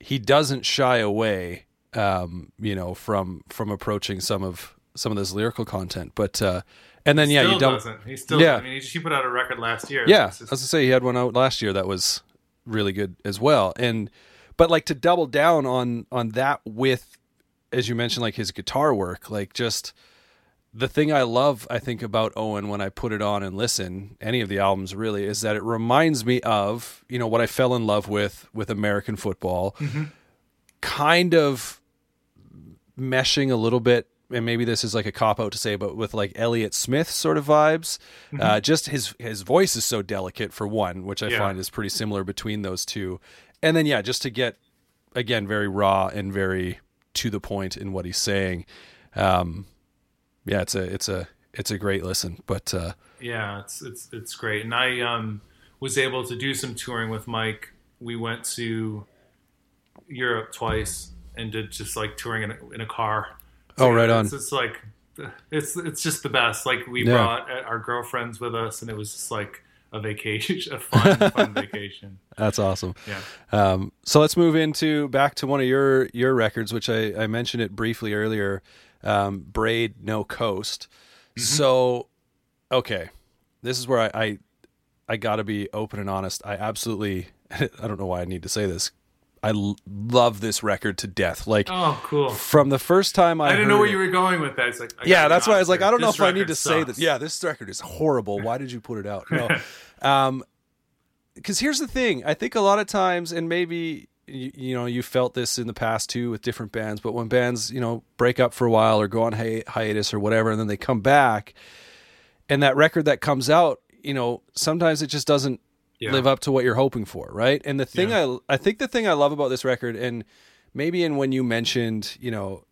he doesn't shy away um you know from from approaching some of some of this lyrical content but uh and then yeah still you don't doesn't. He still. Yeah. I mean, he, he put out a record last year. yeah, It's I was just- to say he had one out last year that was really good as well. And but like to double down on on that with, as you mentioned, like his guitar work, like just the thing I love, I think about Owen when I put it on and listen, any of the albums really, is that it reminds me of you know what I fell in love with with American football, kind of meshing a little bit and maybe this is like a cop out to say but with like Elliott Smith sort of vibes uh, just his his voice is so delicate for one which I Yeah. find is pretty similar between those two and then yeah just to get again very raw and very to the point in what he's saying um yeah it's a it's a it's a great listen but uh yeah, it's it's it's great. And I um, was able to do some touring with Mike. We went to Europe twice and did just like touring in a, in a car. Oh, right on. It's, it's like it's it's just the best. Like we Yeah. brought our girlfriends with us, and it was just like a vacation, a fun fun vacation. that's awesome Yeah. Um, so let's move into back to one of your your records, which I, I mentioned it briefly earlier. Um, Braid No Coast. So, okay, this is where I I, I got to be open and honest. I absolutely I don't know why I need to say this. I l- love this record to death. Like Oh, cool. from the first time I, I didn't know where it- you were going with that. It's like I yeah, that's why I was like. I don't know if I need to say this. Yeah, this record is horrible. Why did you put it out? No, um, because here's the thing. I think a lot of times, and maybe you, you know, you felt this in the past too with different bands. But when bands, you know, break up for a while or go on hi- hiatus or whatever, and then they come back, and that record that comes out, you know, sometimes it just doesn't Yeah. live up to what you're hoping for, right? And the thing I I think the thing I love about this record, and maybe in when you mentioned, you know,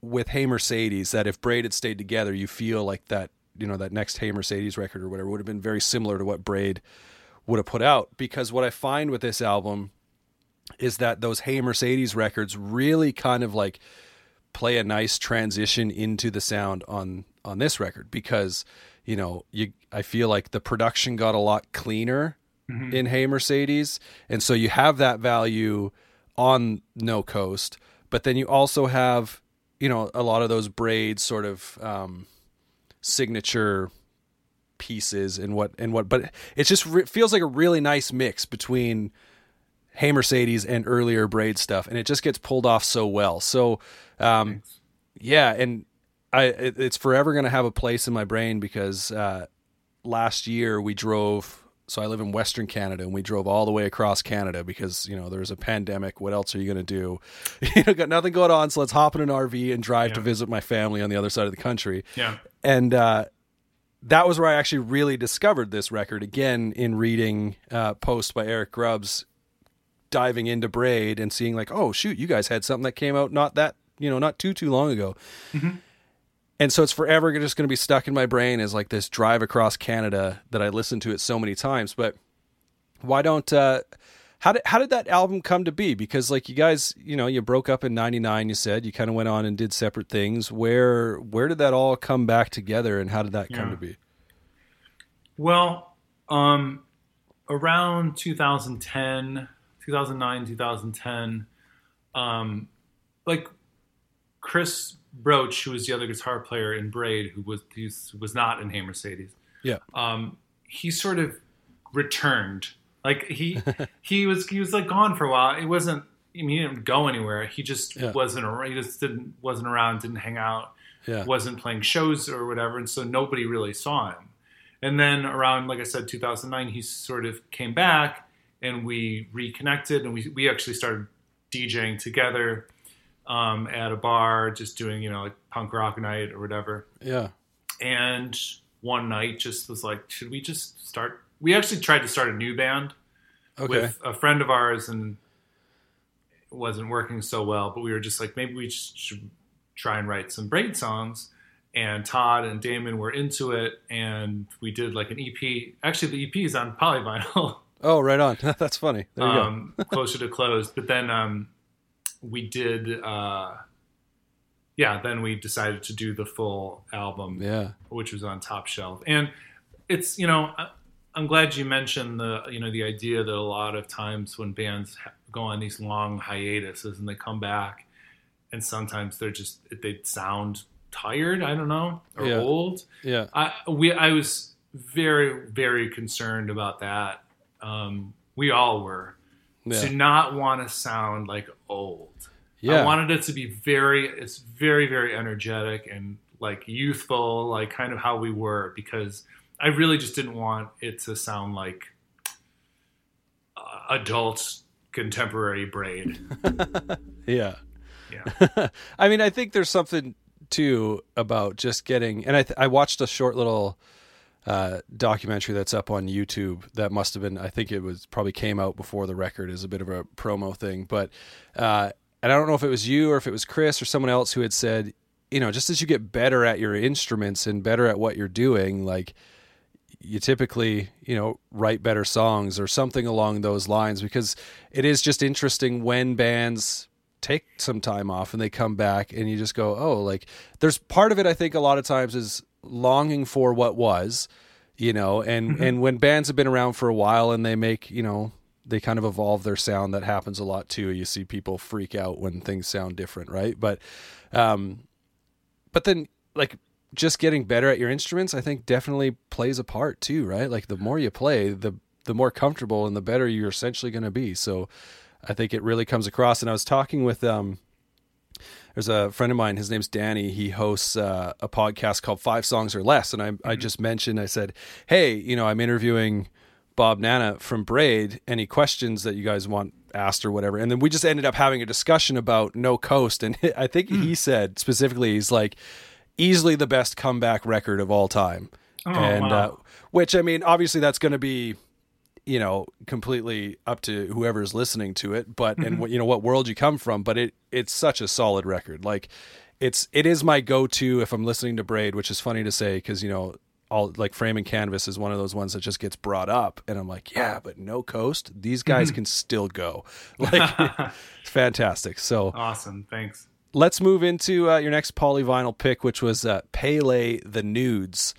with Hey Mercedes, that if Braid had stayed together, you feel like that, you know, that next Hey Mercedes record or whatever would have been very similar to what Braid would have put out. Because what I find with this album is that those Hey Mercedes records really kind of like play a nice transition into the sound on on this record because you know you I feel like the production got a lot cleaner in Hey Mercedes and so you have that value on No Coast but then you also have you know a lot of those braid sort of um signature pieces and what and what but it just re- feels like a really nice mix between Hey Mercedes and earlier braid stuff, and it just gets pulled off so well. So, um, yeah, and I it, it's forever going to have a place in my brain because uh, last year we drove. So I live in Western Canada, and we drove all the way across Canada because you know there was a pandemic. What else are you going to do? you know, got nothing going on, so let's hop in an RV and drive to visit my family on the other side of the country Yeah. and uh, that was where I actually really discovered this record again in reading uh, posts by Eric Grubbs, diving into Braid and seeing like, oh shoot, you guys had something that came out not that you know not too too long ago, and so it's forever just going to be stuck in my brain as like this drive across Canada that I listened to it so many times. But why don't uh, how did how did that album come to be? Because like you guys, you know, you broke up in '99. You said you kind of went on and did separate things. Where where did that all come back together, and how did that come Yeah. to be? Well, um, around 2010, 2009, 2010, um, like Chris Broach, who was the other guitar player in Braid, who was who was not in Hey Mercedes, Yeah, um, he sort of returned. Like he he was he was like gone for a while. It wasn't. I mean, he didn't go anywhere. He just Yeah. wasn't. He just didn't wasn't around. Didn't hang out yeah, wasn't playing shows or whatever, and so nobody really saw him. And then around, like I said, 2009, he sort of came back, and we reconnected, and we we actually started DJing together um, at a bar, just doing you know like punk rock night or whatever. yeah, And one night, just was like, should we just start? We actually tried to start a new band okay, with a friend of ours and it wasn't working so well but we were just like maybe we should try and write some braid songs and todd and damon were into it and we did like an ep actually the ep is on polyvinyl oh, right on. That's funny. There you go. um, closer to closed, but then um, we did uh, yeah then we decided to do the full album Yeah, which was on top shelf. And it's you know i'm glad you mentioned the you know the idea that a lot of times when bands go on these long hiatuses and they come back and sometimes they're just they sound tired i don't know or Yeah. old. Yeah, i we i was very very concerned about that. Um we all were. Yeah, to not want to sound like old yeah. I wanted it to be very, it's very, very energetic and like youthful, like kind of how we were, because I really just didn't want it to sound like uh, adult contemporary braid. Yeah. Yeah. I mean, I think there's something too about just getting, and I th- I watched a short little uh, documentary that's up on YouTube that must have been, I think it was probably came out before the record as a bit of a promo thing, but uh, and I don't know if it was you or if it was Chris or someone else who had said, you know, just as you get better at your instruments and better at what you're doing, like you typically, you know, write better songs or something along those lines because it is just interesting when bands take some time off and they come back and you just go, "Oh, like there's part of it I think a lot of times is longing for what was, you know, and and when bands have been around for a while and they make, you know, they kind of evolve their sound that happens a lot too. You see people freak out when things sound different, right? But um but then like just getting better at your instruments i think definitely plays a part too right like the more you play the the more comfortable and the better you're essentially going to be so i think it really comes across and i was talking with um there's a friend of mine his name's danny. He hosts uh, a podcast called five songs or less. And I, I just mentioned i said hey you know i'm interviewing bob nanna from braid. Any questions that you guys want asked or whatever? And then we just ended up having a discussion about no coast. And i think he said specifically he's like easily the best comeback record of all time. Oh, and wow. uh, which i mean obviously that's going to be you know completely up to whoever's listening to it but and what you know what world you come from but it it's such a solid record. Like it's it is my go-to if i'm listening to braid which is funny to say because you know all like frame and canvas is one of those ones that just gets brought up and i'm like yeah but no coast? These guys can still go. Like it's fantastic. So awesome. Thanks. let's move into uh, your next polyvinyl pick which was uh, pele the nudes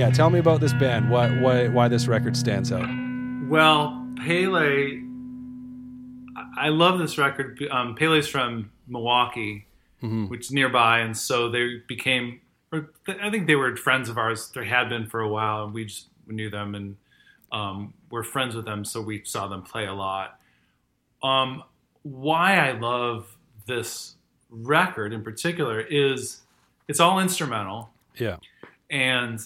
yeah, tell me about this band. Why why why this record stands out? Well, Pele, I love this record. Um, Pele's from Milwaukee, which is nearby, and so they became. I think they were friends of ours. They had been for a while, and we just knew them, and um, we're friends with them, so we saw them play a lot. Um, why I love this record in particular is it's all instrumental Yeah. and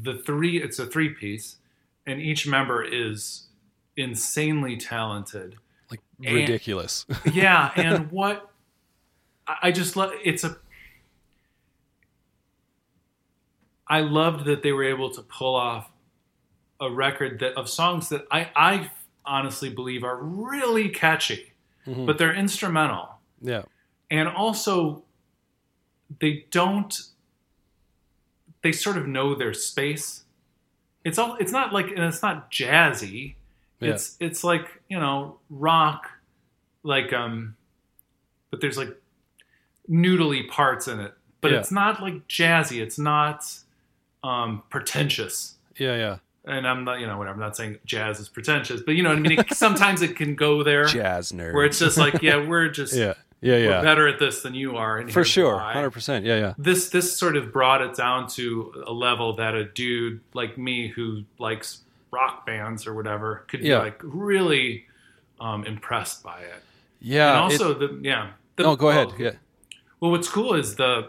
the three it's a three piece and each member is insanely talented Like And- ridiculous. yeah and what I just love it's a I loved that they were able to pull off a record that of songs that I I honestly believe are really catchy mm-hmm. but they're instrumental yeah. and also they don't they sort of know their space it's all it's not like and it's not jazzy Yeah. it's it's like you know rock like um but there's like noodly parts in it but Yeah. it's not like jazzy it's not um pretentious Yeah, yeah. and i'm not you know whatever i'm not saying jazz is pretentious but you know what i mean it, sometimes it can go there Jazz nerd. where it's just like yeah we're just yeah. Yeah, we're yeah. better at this than you are. For sure. 100%. Yeah, yeah. This this sort of brought it down to a level that a dude like me who likes rock bands or whatever could Yeah. be like really um, impressed by it. Yeah. and it- also the yeah. The, no, go ahead. well, Yeah. Well, what's cool is the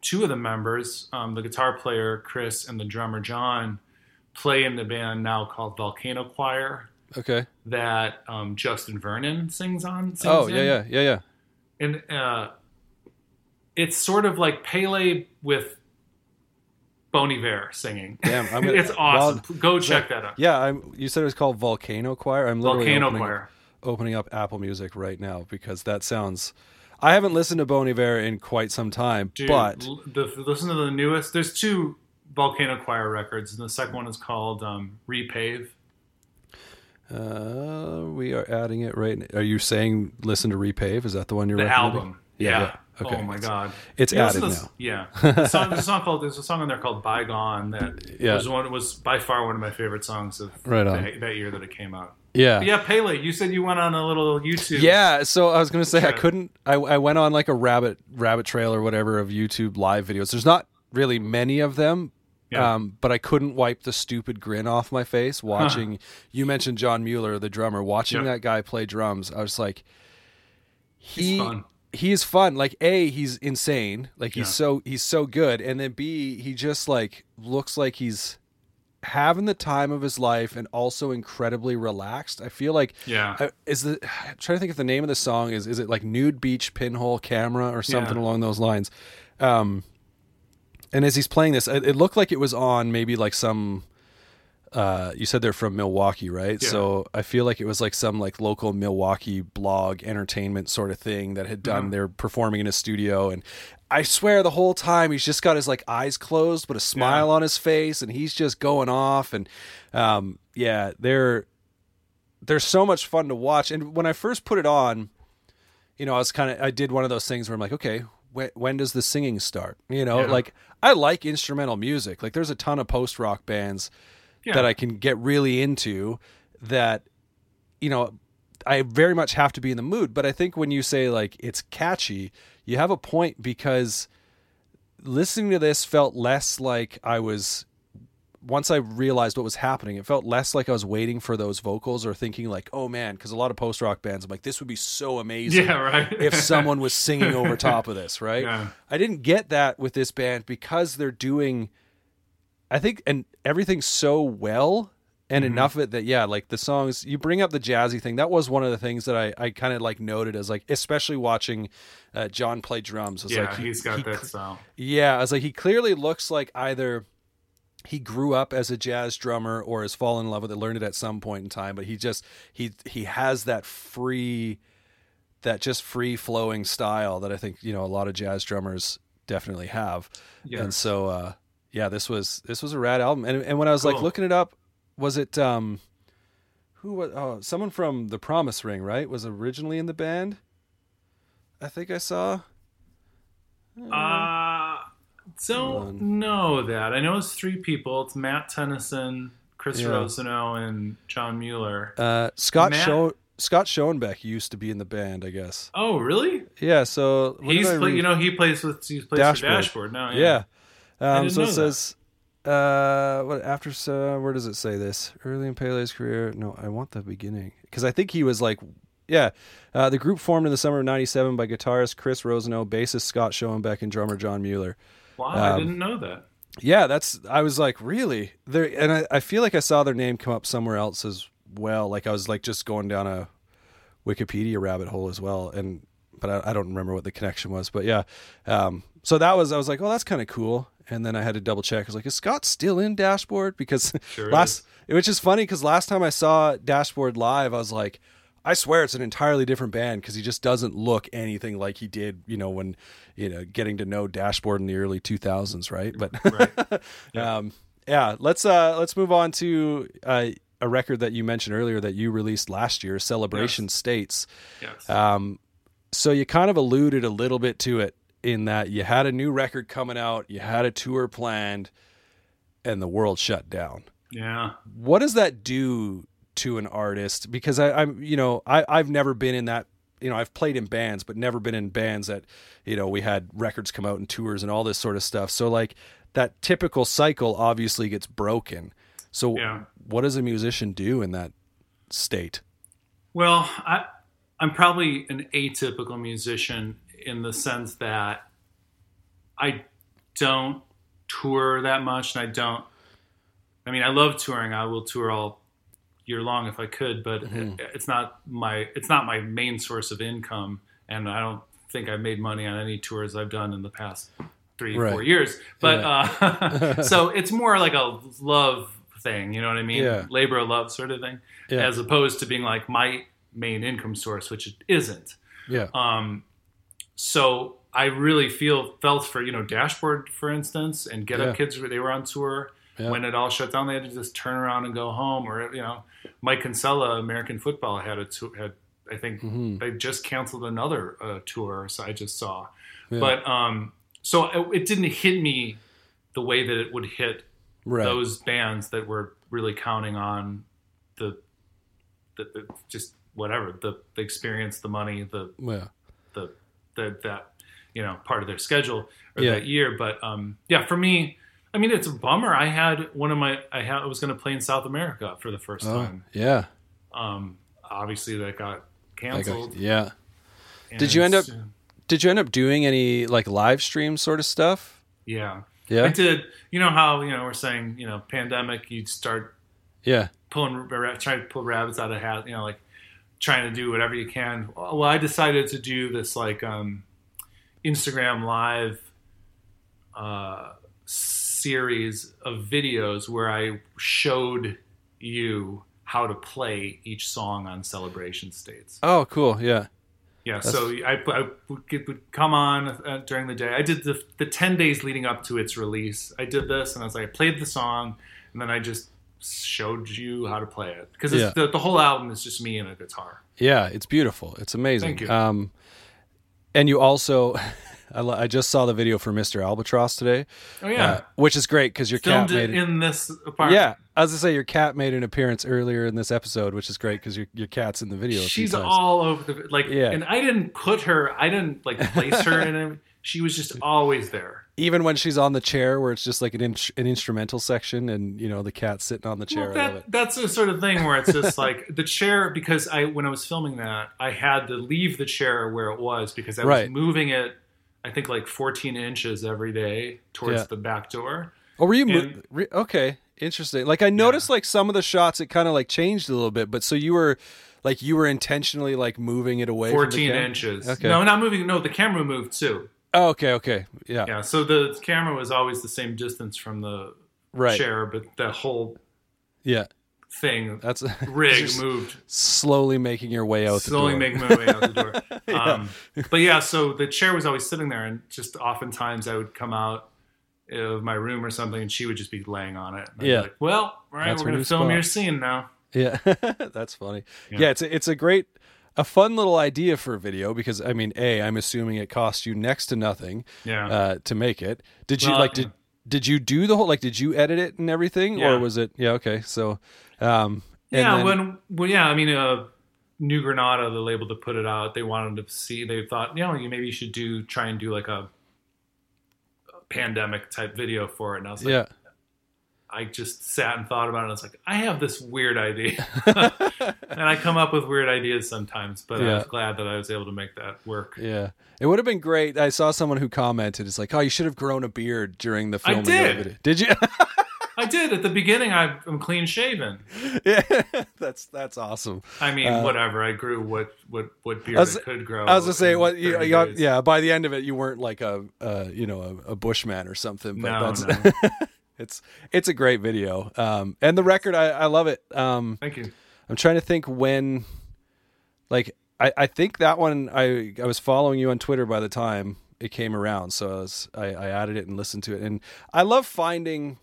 two of the members, um, the guitar player Chris and the drummer Jon, play in the band now called Volcano Choir Okay. that um, Justin Vernon sings on. Sings Oh, in. yeah, yeah. Yeah, yeah. And uh, it's sort of like Pele with Bon Iver singing. Damn, I'm gonna- it's awesome. well, Go check that out. Yeah, I'm you said it was called Volcano Choir. I'm literally Volcano opening, Choir. opening up Apple Music right now because that sounds I haven't listened to Bon Iver in quite some time, Dude, but the, listen to the newest. There's two Volcano Choir records, and the second one is called um, Repave. Uh, we are adding it right. Are you saying listen to Repave? Is that the one you're The album. Yeah, Yeah. yeah. Okay. Oh my god. It's listen added this- now. Yeah. The song, there's a song called. There's a song on there called "Bygone" that Yeah. was one. Was by far one of my favorite songs of Right that, that year that it came out. Yeah. But yeah, Pele. You said you went on a little YouTube. Yeah, so I was gonna say I couldn't. I, I went on like a rabbit rabbit trail or whatever of YouTube live videos. There's not really many of them, Yeah. um, but I couldn't wipe the stupid grin off my face watching. You mentioned Jon Mueller, the drummer. Watching Yep. that guy play drums, I was like, he He's fun. he is fun. Like a, he's insane. Like he's Yeah. so he's so good, and then b, he just like looks like he's having the time of his life and also incredibly relaxed. I feel like Yeah. I- is the I'm trying to think if the name of the song is is it like nude beach pinhole camera or something Yeah. along those lines um and as he's playing this it, it looked like it was on maybe like some uh you said they're from Milwaukee right Yeah. so I feel like it was like some like local Milwaukee blog entertainment sort of thing that had done Uh-huh. they're performing in a studio and I swear the whole time he's just got his like eyes closed but a smile on his face and he's just going off and um yeah they're they're so much fun to watch. And when I first put it on, you know, I was kind of I did one of those things where I'm like, okay, when, when does the singing start? You know, Yeah. like I like instrumental music. Like there's a ton of post rock bands Yeah. that I can get really into that you know I very much have to be in the mood, but I think when you say like it's catchy, you have a point because listening to this felt less like I was once I realized what was happening, it felt less like I was waiting for those vocals or thinking like, "Oh man," because a lot of post rock bands, I'm like, "This would be so amazing Yeah. Right. if someone was singing over top of this." Right? Yeah. I didn't get that with this band because they're doing, I think, and everything's so well and Mm-hmm. enough of it that yeah, like the songs. You bring up the jazzy thing. That was one of the things that I I kind of like noted as like, especially watching uh, Jon play drums. It's yeah, like he- he's got he that style. yeah, I was like, he clearly looks like either he grew up as a jazz drummer or has fallen in love with it, learned it at some point in time. But he just he he has that free, that just free flowing style that I think you know a lot of jazz drummers definitely have. Yeah. And so uh, yeah, this was this was a rad album. And and when I was like looking it up, was it um who was oh someone from the Promise Ring right was originally in the band? I think I saw. Uh, don't know that. I know it's three people. It's Matt Tennyson, Chris Yeah. Rosenau, and Jon Mueller. Uh, Scott Matt- Scho- Scott Schoenbeck used to be in the band, I guess. Oh, really? Yeah, so He's play, you know he plays with he plays Dashboard. Dashboard now. yeah. Um, didn't so it that. says, uh, what after? Uh, where does it say this? Early in Pele's career. No, I want the beginning because I think he was like, yeah. Uh, the group formed in the summer of '97 by guitarist Chris Rosenau, bassist Scott Schoenbeck, and drummer Jon Mueller. Wow, I Um, didn't know that. Yeah, that's. I was like, really? There, and I, I feel like I saw their name come up somewhere else as well. Like I was like just going down a Wikipedia rabbit hole as well, and but I, I don't remember what the connection was. But yeah, um, so that was I was like, oh, that's kind of cool. And then I had to double check. I was like, is Scott still in Dashboard? Because Sure last, which is funny because last time I saw Dashboard live, I was like. I swear it's an entirely different band because he just doesn't look anything like he did, you know, when, you know, getting to know Dashboard in the early 2000s, right? But Right. um, yeah, let's uh, let's move on to uh, a record that you mentioned earlier that you released last year, Celebration Yes. States. yes. Um, so you kind of alluded a little bit to it in that you had a new record coming out, you had a tour planned, and the world shut down. yeah. What does that do to an artist? Because I, I'm, you know, I, I've never been in that. You know, I've played in bands, but never been in bands that, you know, we had records come out and tours and all this sort of stuff. So like that typical cycle obviously gets broken. So Yeah. what does a musician do in that state? Well, I, I'm probably an atypical musician in the sense that I don't tour that much, and I don't. I mean, I love touring. I will tour all year long if I could, but it, it's not my it's not my main source of income, and I don't think I've made money on any tours I've done in the past three Right. four years. But uh, so it's more like a love thing, you know what I mean? Yeah. Labor of love sort of thing, Yeah. as opposed to being like my main income source, which it isn't. Yeah. Um, so I really feel felt for you know Dashboard for instance, and Get Yeah. Up Kids. Where they were on tour Yeah. when it all shut down. They had to just turn around and go home. Or you know, Mike Kinsella, American Football, had a tour. Had I think Mhm. they just canceled another uh, tour. So I just saw, Yeah. but um, so it, it didn't hit me the way that it would hit Right. those bands that were really counting on the, the, the just whatever the, the experience, the money, the yeah. the, the that you know part of their schedule or Yeah. that year. But um, yeah, for me, I mean, it's a bummer. I had one of my I had I was going to play in South America for the first Oh, time. yeah. Um, obviously, that got I got- canceled. yeah. and Did you end up- Did you end up doing any like live stream sort of stuff? Yeah, Yeah. I did. You know how you know we're saying you know pandemic. You'd start Yeah. pulling trying to pull rabbits out of hat you know like trying to do whatever you can well i decided to do this like um instagram live uh series of videos where i showed you how to play each song on celebration states Oh, cool. Yeah. yeah, so I, I would come on uh, during the day. I did the, the 10 days leading up to its release. I did this, and I was like, I played the song, and then I just showed you how to play it. Because Yeah. the, the whole album is just me and a guitar. Yeah, it's beautiful. It's amazing. Thank you. Um, and you also, I, lo- I just saw the video for Mr. Albatross today, Oh, yeah. uh, which is great because your Filmed cat it in this apartment. yeah. As I was gonna say your cat made an appearance earlier in this episode, which is great because your your cat's in the video. She's all over the like, Yeah. and I didn't put her, I didn't like place her in it. She was just always there. even when she's on the chair where it's just like an in- an instrumental section, and you know the cat's sitting on the chair. Well, that, that's the sort of thing where it's just like the chair because I when I was filming that I had to leave the chair where it was because I was moving it I think like 14 inches every day towards Yeah. the back door. Oh, were you mo- re- okay? Interesting. Like I noticed, like some of the shots, it kind of like changed a little bit. But so you were, like, you were intentionally like moving it away. from the 14 inches. Okay. No, not moving. No, the camera moved too. Oh, okay. Okay. Yeah. Yeah, so the camera was always the same distance from the Right. chair, but the whole Yeah. Thing That's rig moved slowly making your way out. slowly the door. making my way out the door. um, but yeah, so the chair was always sitting there, and just oftentimes I would come out of my room or something, and she would just be laying on it. And Yeah. like, well, all right, That's we're gonna film spot. your scene now. Yeah, that's funny. Yeah. Yeah. it's a, it's a great a fun little idea for a video because I mean, a I'm assuming it cost you next to nothing Yeah. uh, to make it. Did you Well, like did did you do the whole like did you edit it and everything Yeah. or was it yeah okay so um and yeah, then- when well, yeah, I mean, uh, New Granada, the label to put it out, they wanted to see. They thought, you know, you maybe you should do try and do like a, a pandemic type video for it. And I was like, yeah I just sat and thought about it. and I was like, I have this weird idea, and I come up with weird ideas sometimes. But I Yeah. was glad that I was able to make that work. yeah it would have been great. I saw someone who commented it's like oh you should have grown a beard during the I filming of did. Did you? I did at the beginning. I, I'm clean shaven. yeah that's that's awesome. I mean, Uh, whatever. I grew what what what beard I was- I could grow. I was gonna say what you, you got, yeah by the end of it you weren't like a uh, you know a, a bushman or something but No, that's no. it's it's a great video um and the record I, I love it um Thank you. I'm trying to think when, like, I, I think that one I I was following you on Twitter by the time it came around, so I, was, I I added it and listened to it, and I love finding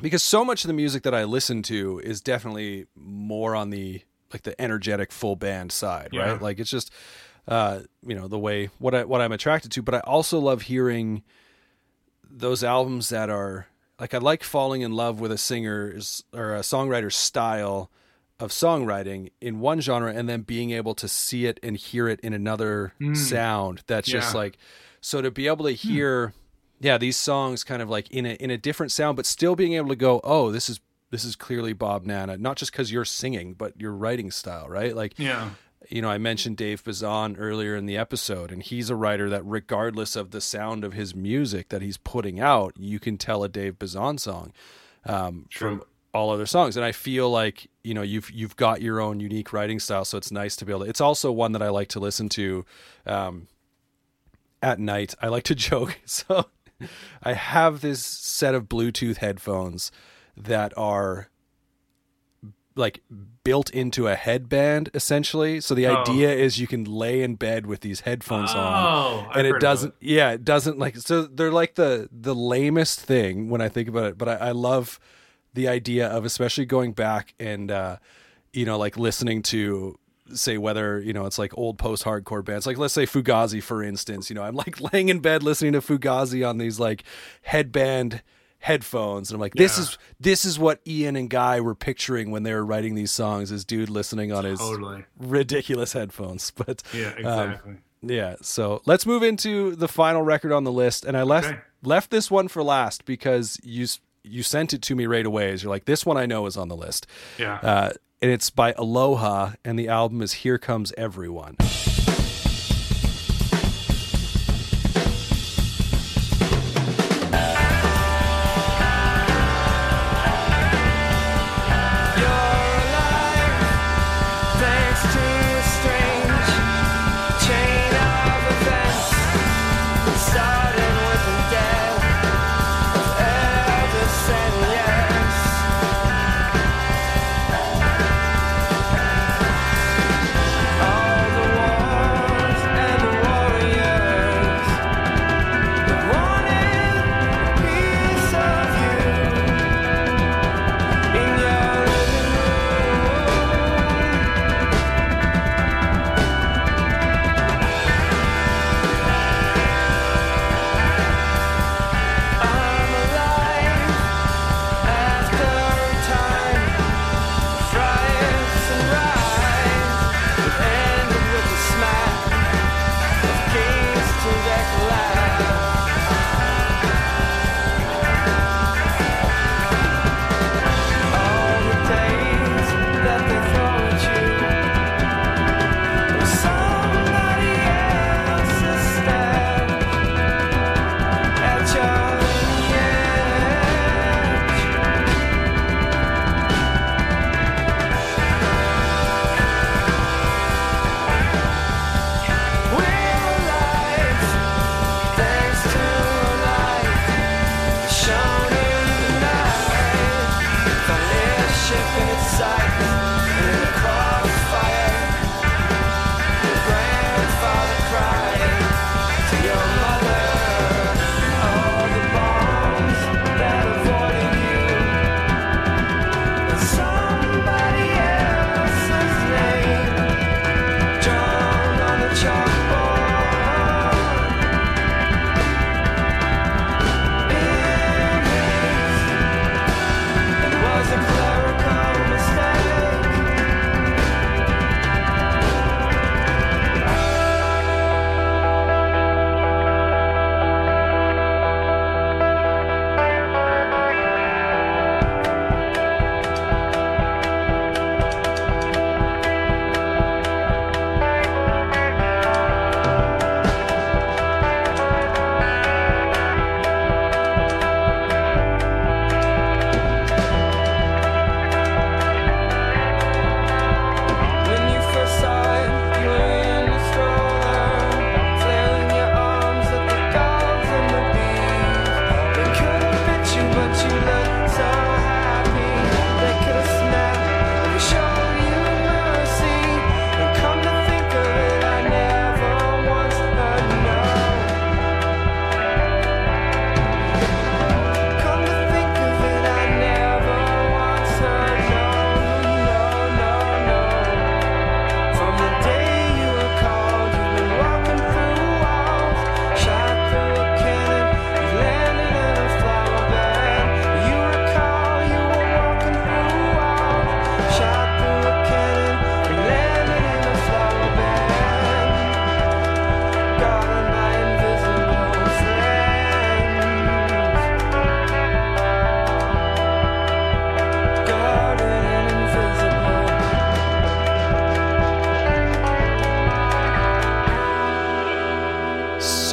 because so much of the music that I listen to is definitely more on the like the energetic full band side, Yeah. right? Like it's just uh, you know the way what I what I'm attracted to, but I also love hearing those albums that are like I like falling in love with a singer's or a songwriter's style of songwriting in one genre and then being able to see it and hear it in another sound that's just Yeah. Hmm. like so to be able to hear yeah these songs kind of like in a in a different sound but still being able to go oh this is this is clearly Bob Nanna not just cuz you're singing but your writing style right like Yeah. you know, I mentioned Dave Bazan earlier in the episode, and he's a writer that, regardless of the sound of his music that he's putting out, you can tell a Dave Bazan song um, from all other songs. And I feel like you know you've you've got your own unique writing style, so it's nice to be able. to... It's also one that I like to listen to um, at night. I like to joke, so I have this set of Bluetooth headphones that are like built into a headband essentially. So the Oh. idea is you can lay in bed with these headphones on Oh, I've and it doesn't yeah it doesn't like so they're like the the lamest thing when i think about it but i, I love the idea of especially going back and uh you know like listening to say whether you know it's like old post hardcore bands like let's say fugazi for instance you know i'm like laying in bed listening to fugazi on these like headband headphones and i'm like this Yeah. is this is what ian and guy were picturing when they were writing these songs is dude listening on his Totally. ridiculous headphones but Yeah, um, exactly. yeah, so let's move into the final record on the list, and I left Okay. left this one for last because you you sent it to me right away. As you're like, this one I know is on the list, yeah. uh, and it's by Aloha, and the album is Here Comes Everyone.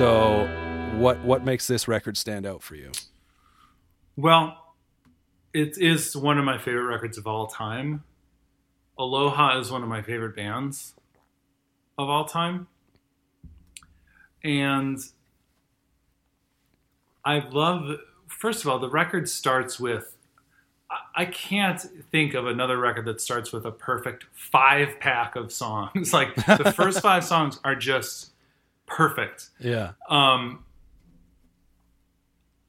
So, what what makes this record stand out for you? Well, it is one of my favorite records of all time. Aloha is one of my favorite bands of all time. And I love, first of all, the record starts with, I- can't think of another record that starts with a perfect five pack of songs. like the first five songs are just perfect Yeah. um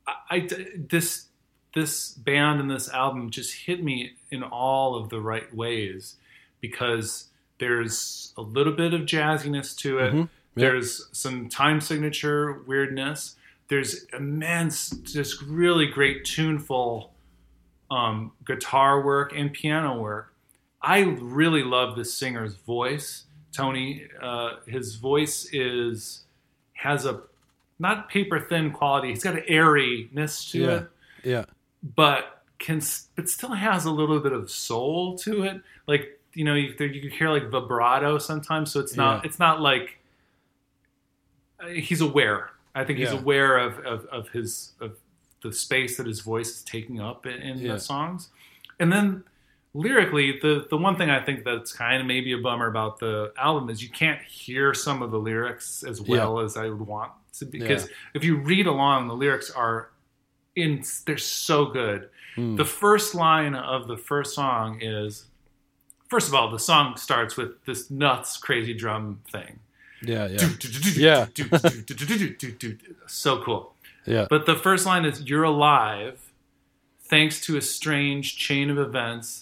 I, I- this this band and this album just hit me in all of the right ways because there's a little bit of jazziness to it Mhm. Yep. there's some time signature weirdness there's immense just really great tuneful um, guitar work and piano work i really love the singer's voice tony uh, his voice is has a not paper thin quality. He's got an airiness to Yeah. it, Yeah. but can but still has a little bit of soul to it. Like you know, you, you can hear like vibrato sometimes. So it's not Yeah. it's not like uh, he's aware. I think he's Yeah. aware of, of of his of the space that his voice is taking up in, in the songs, and then lyrically, the the one thing I think that's kind of maybe a bummer about the album is you can't hear some of the lyrics as well as I would want to because if you read along, the lyrics are in they're so good. Mm. The first line of the first song is first of all, the song starts with this nuts crazy drum thing. Yeah. Yeah. Yeah. So cool. Yeah. But the first line is You're alive thanks to a strange chain of events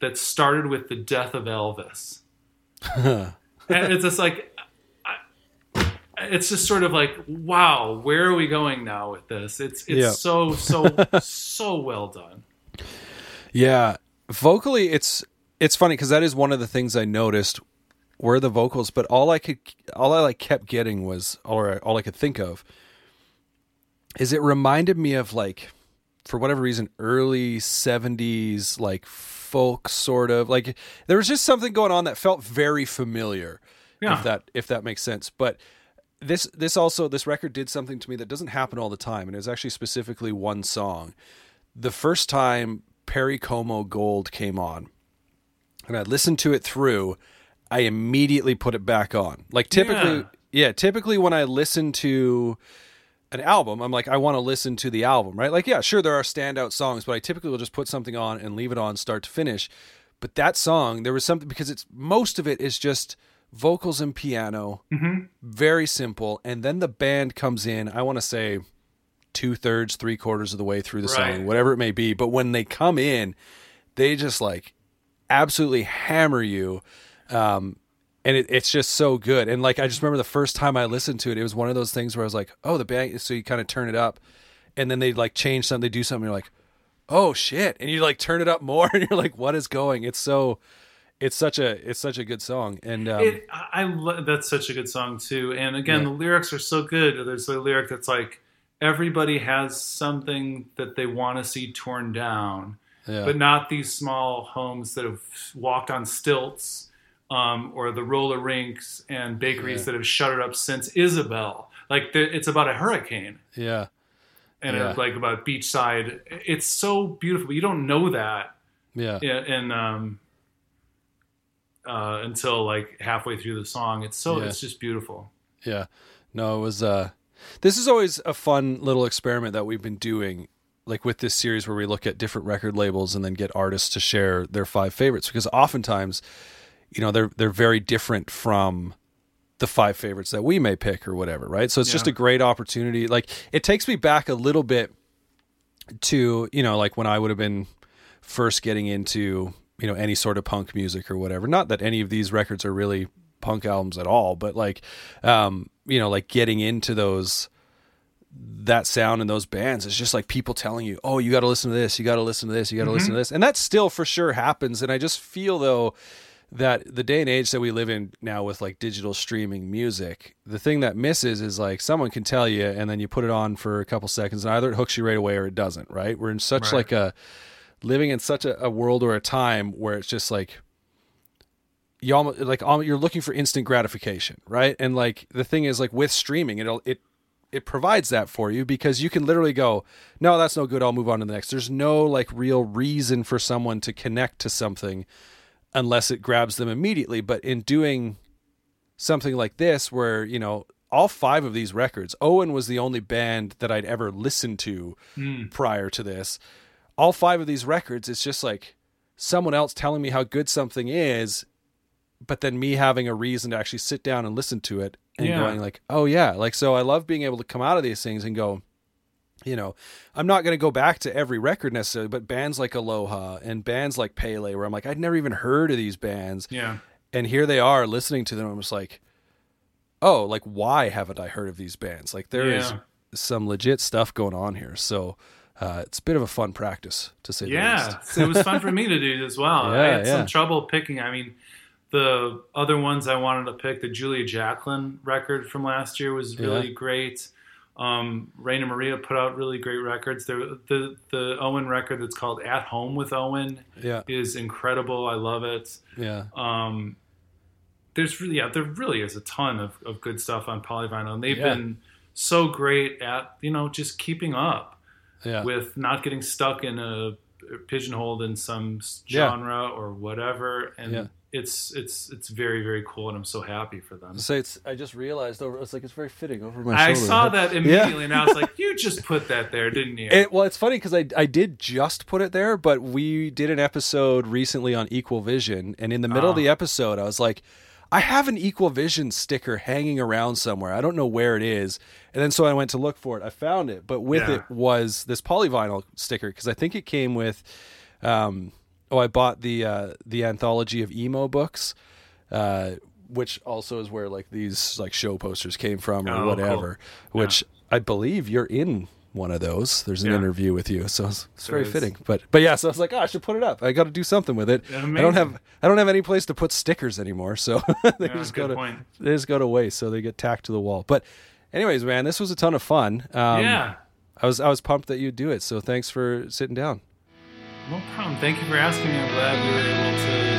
that started with the death of Elvis. and it's just like, I- it's just sort of like, wow, where are we going now with this? It's it's Yeah. so so so well done. Yeah, vocally, it's it's funny because that is one of the things I noticed were the vocals, but all I could, all I like kept getting was, or all I could think of, is it reminded me of like, for whatever reason, early '70s like folk sort of like there was just something going on that felt very familiar. Yeah. If that if that makes sense, but this this also this record did something to me that doesn't happen all the time, and it was actually specifically one song the first time Perry Como Gold came on, and I listened to it through, I immediately put it back on. Like typically, yeah, typically when I listen to an album, I'm like, I want to listen to the album, right? Like, yeah, sure, there are standout songs, but I typically will just put something on and leave it on start to finish. But that song, there was something because it's most of it is just vocals and piano, very simple, and then the band comes in. I want to say two thirds, three quarters of the way through the Right. song, whatever it may be. But when they come in, they just like absolutely hammer you. Um, and it, it's just so good. And like, I just remember the first time I listened to it, it was one of those things where I was like, oh, the band. So you kind of turn it up and then they like change something, they do something. You're like, oh shit. And you like turn it up more and you're like, what is going? It's so, it's such a, it's such a good song. And, um, It, I I lo- that's such a good song too. And again, Yeah. the lyrics are so good. There's a lyric that's like, everybody has something that they want to see torn down, yeah, but not these small homes that have walked on stilts, um, or the roller rinks and bakeries Yeah. that have shuttered up since Isabel. Like the, it's about a hurricane yeah, and Yeah. it's like about beachside. It's so beautiful. You don't know that yeah, in um, uh, until like halfway through the song. It's so Yeah. it's just beautiful. Yeah. No, it was uh this is always a fun little experiment that we've been doing like with this series where we look at different record labels and then get artists to share their five favorites because oftentimes you know they're they're very different from the five favorites that we may pick or whatever, right? So it's just a great opportunity. Like it takes me back a little bit to, you know, like when I would have been first getting into, you know, any sort of punk music or whatever. Not that any of these records are really punk albums at all, but like um, you know, like getting into those that sound and those bands it's just like people telling you oh you got to listen to this you got to listen to this you got to listen to this and that still for sure happens and i just feel though that the day and age that we live in now with like digital streaming music the thing that misses is like someone can tell you and then you put it on for a couple seconds and either it hooks you right away or it doesn't right we're in such Right. like a living in such a, a world or a time where it's just like you almost like you're looking for instant gratification, right? And like the thing is, like with streaming, it'll it it provides that for you because you can literally go, no, that's no good. I'll move on to the next. There's no like real reason for someone to connect to something unless it grabs them immediately. But in doing something like this, where you know all five of these records, Owen was the only band that I'd ever listened to hmm. prior to this. All five of these records, it's just like someone else telling me how good something is, but then me having a reason to actually sit down and listen to it and Yeah. going like, oh yeah, like so. I love being able to come out of these things and go, you know, I'm not going to go back to every record necessarily, but bands like Aloha and bands like Pele, where I'm like, I'd never even heard of these bands, Yeah. and here they are listening to them. I'm just like, oh, like why haven't I heard of these bands? Like there is Yeah. some legit stuff going on here. So uh, it's a bit of a fun practice to say the Yeah, it was fun for me to do as well. I had yeah. some trouble picking. I mean, the other ones I wanted to pick, the Julia Jacklin record from last year was really Yeah. great. Um, Rainer Maria put out really great records. There, the the Owen record that's called At Home with Owen Yeah, is incredible. I love it. yeah, Um, there's really, yeah, there really is a ton of, of good stuff on Polyvinyl, and they've Yeah. been so great at you know just keeping up yeah. with not getting stuck in a pigeonholed in some genre or whatever and Yeah. It's it's it's very very cool and i'm so happy for them So it's. I just realized over. It's like it's very fitting over my i shoulder. saw that immediately and i was like you just put that there didn't you It, well, it's funny because I I did just put it there, but we did an episode recently on Equal Vision, and in the middle of Ah. the episode, I was like, I have an Equal Vision sticker hanging around somewhere. I don't know where it is, and then so I went to look for it. I found it, but with Yeah. it was this polyvinyl sticker because I think it came with. Um, oh, I bought the uh, the anthology of emo books. Uh, which also is where like these like show posters came from or Oh, cool. whatever. Which I believe you're in one of those. There's an Yeah. interview with you, so it's, it's very fitting. But but yeah, so I was like, oh, I should put it up. I got to do something with it. I don't have I don't have any place to put stickers anymore, so they Yeah, just go to point. they just go to waste, so they get tacked to the wall. But anyways, man, this was a ton of fun. Um, yeah I was I was pumped that you'd do it. So thanks for sitting down. No problem. Thank you for asking me. I'm glad we were able to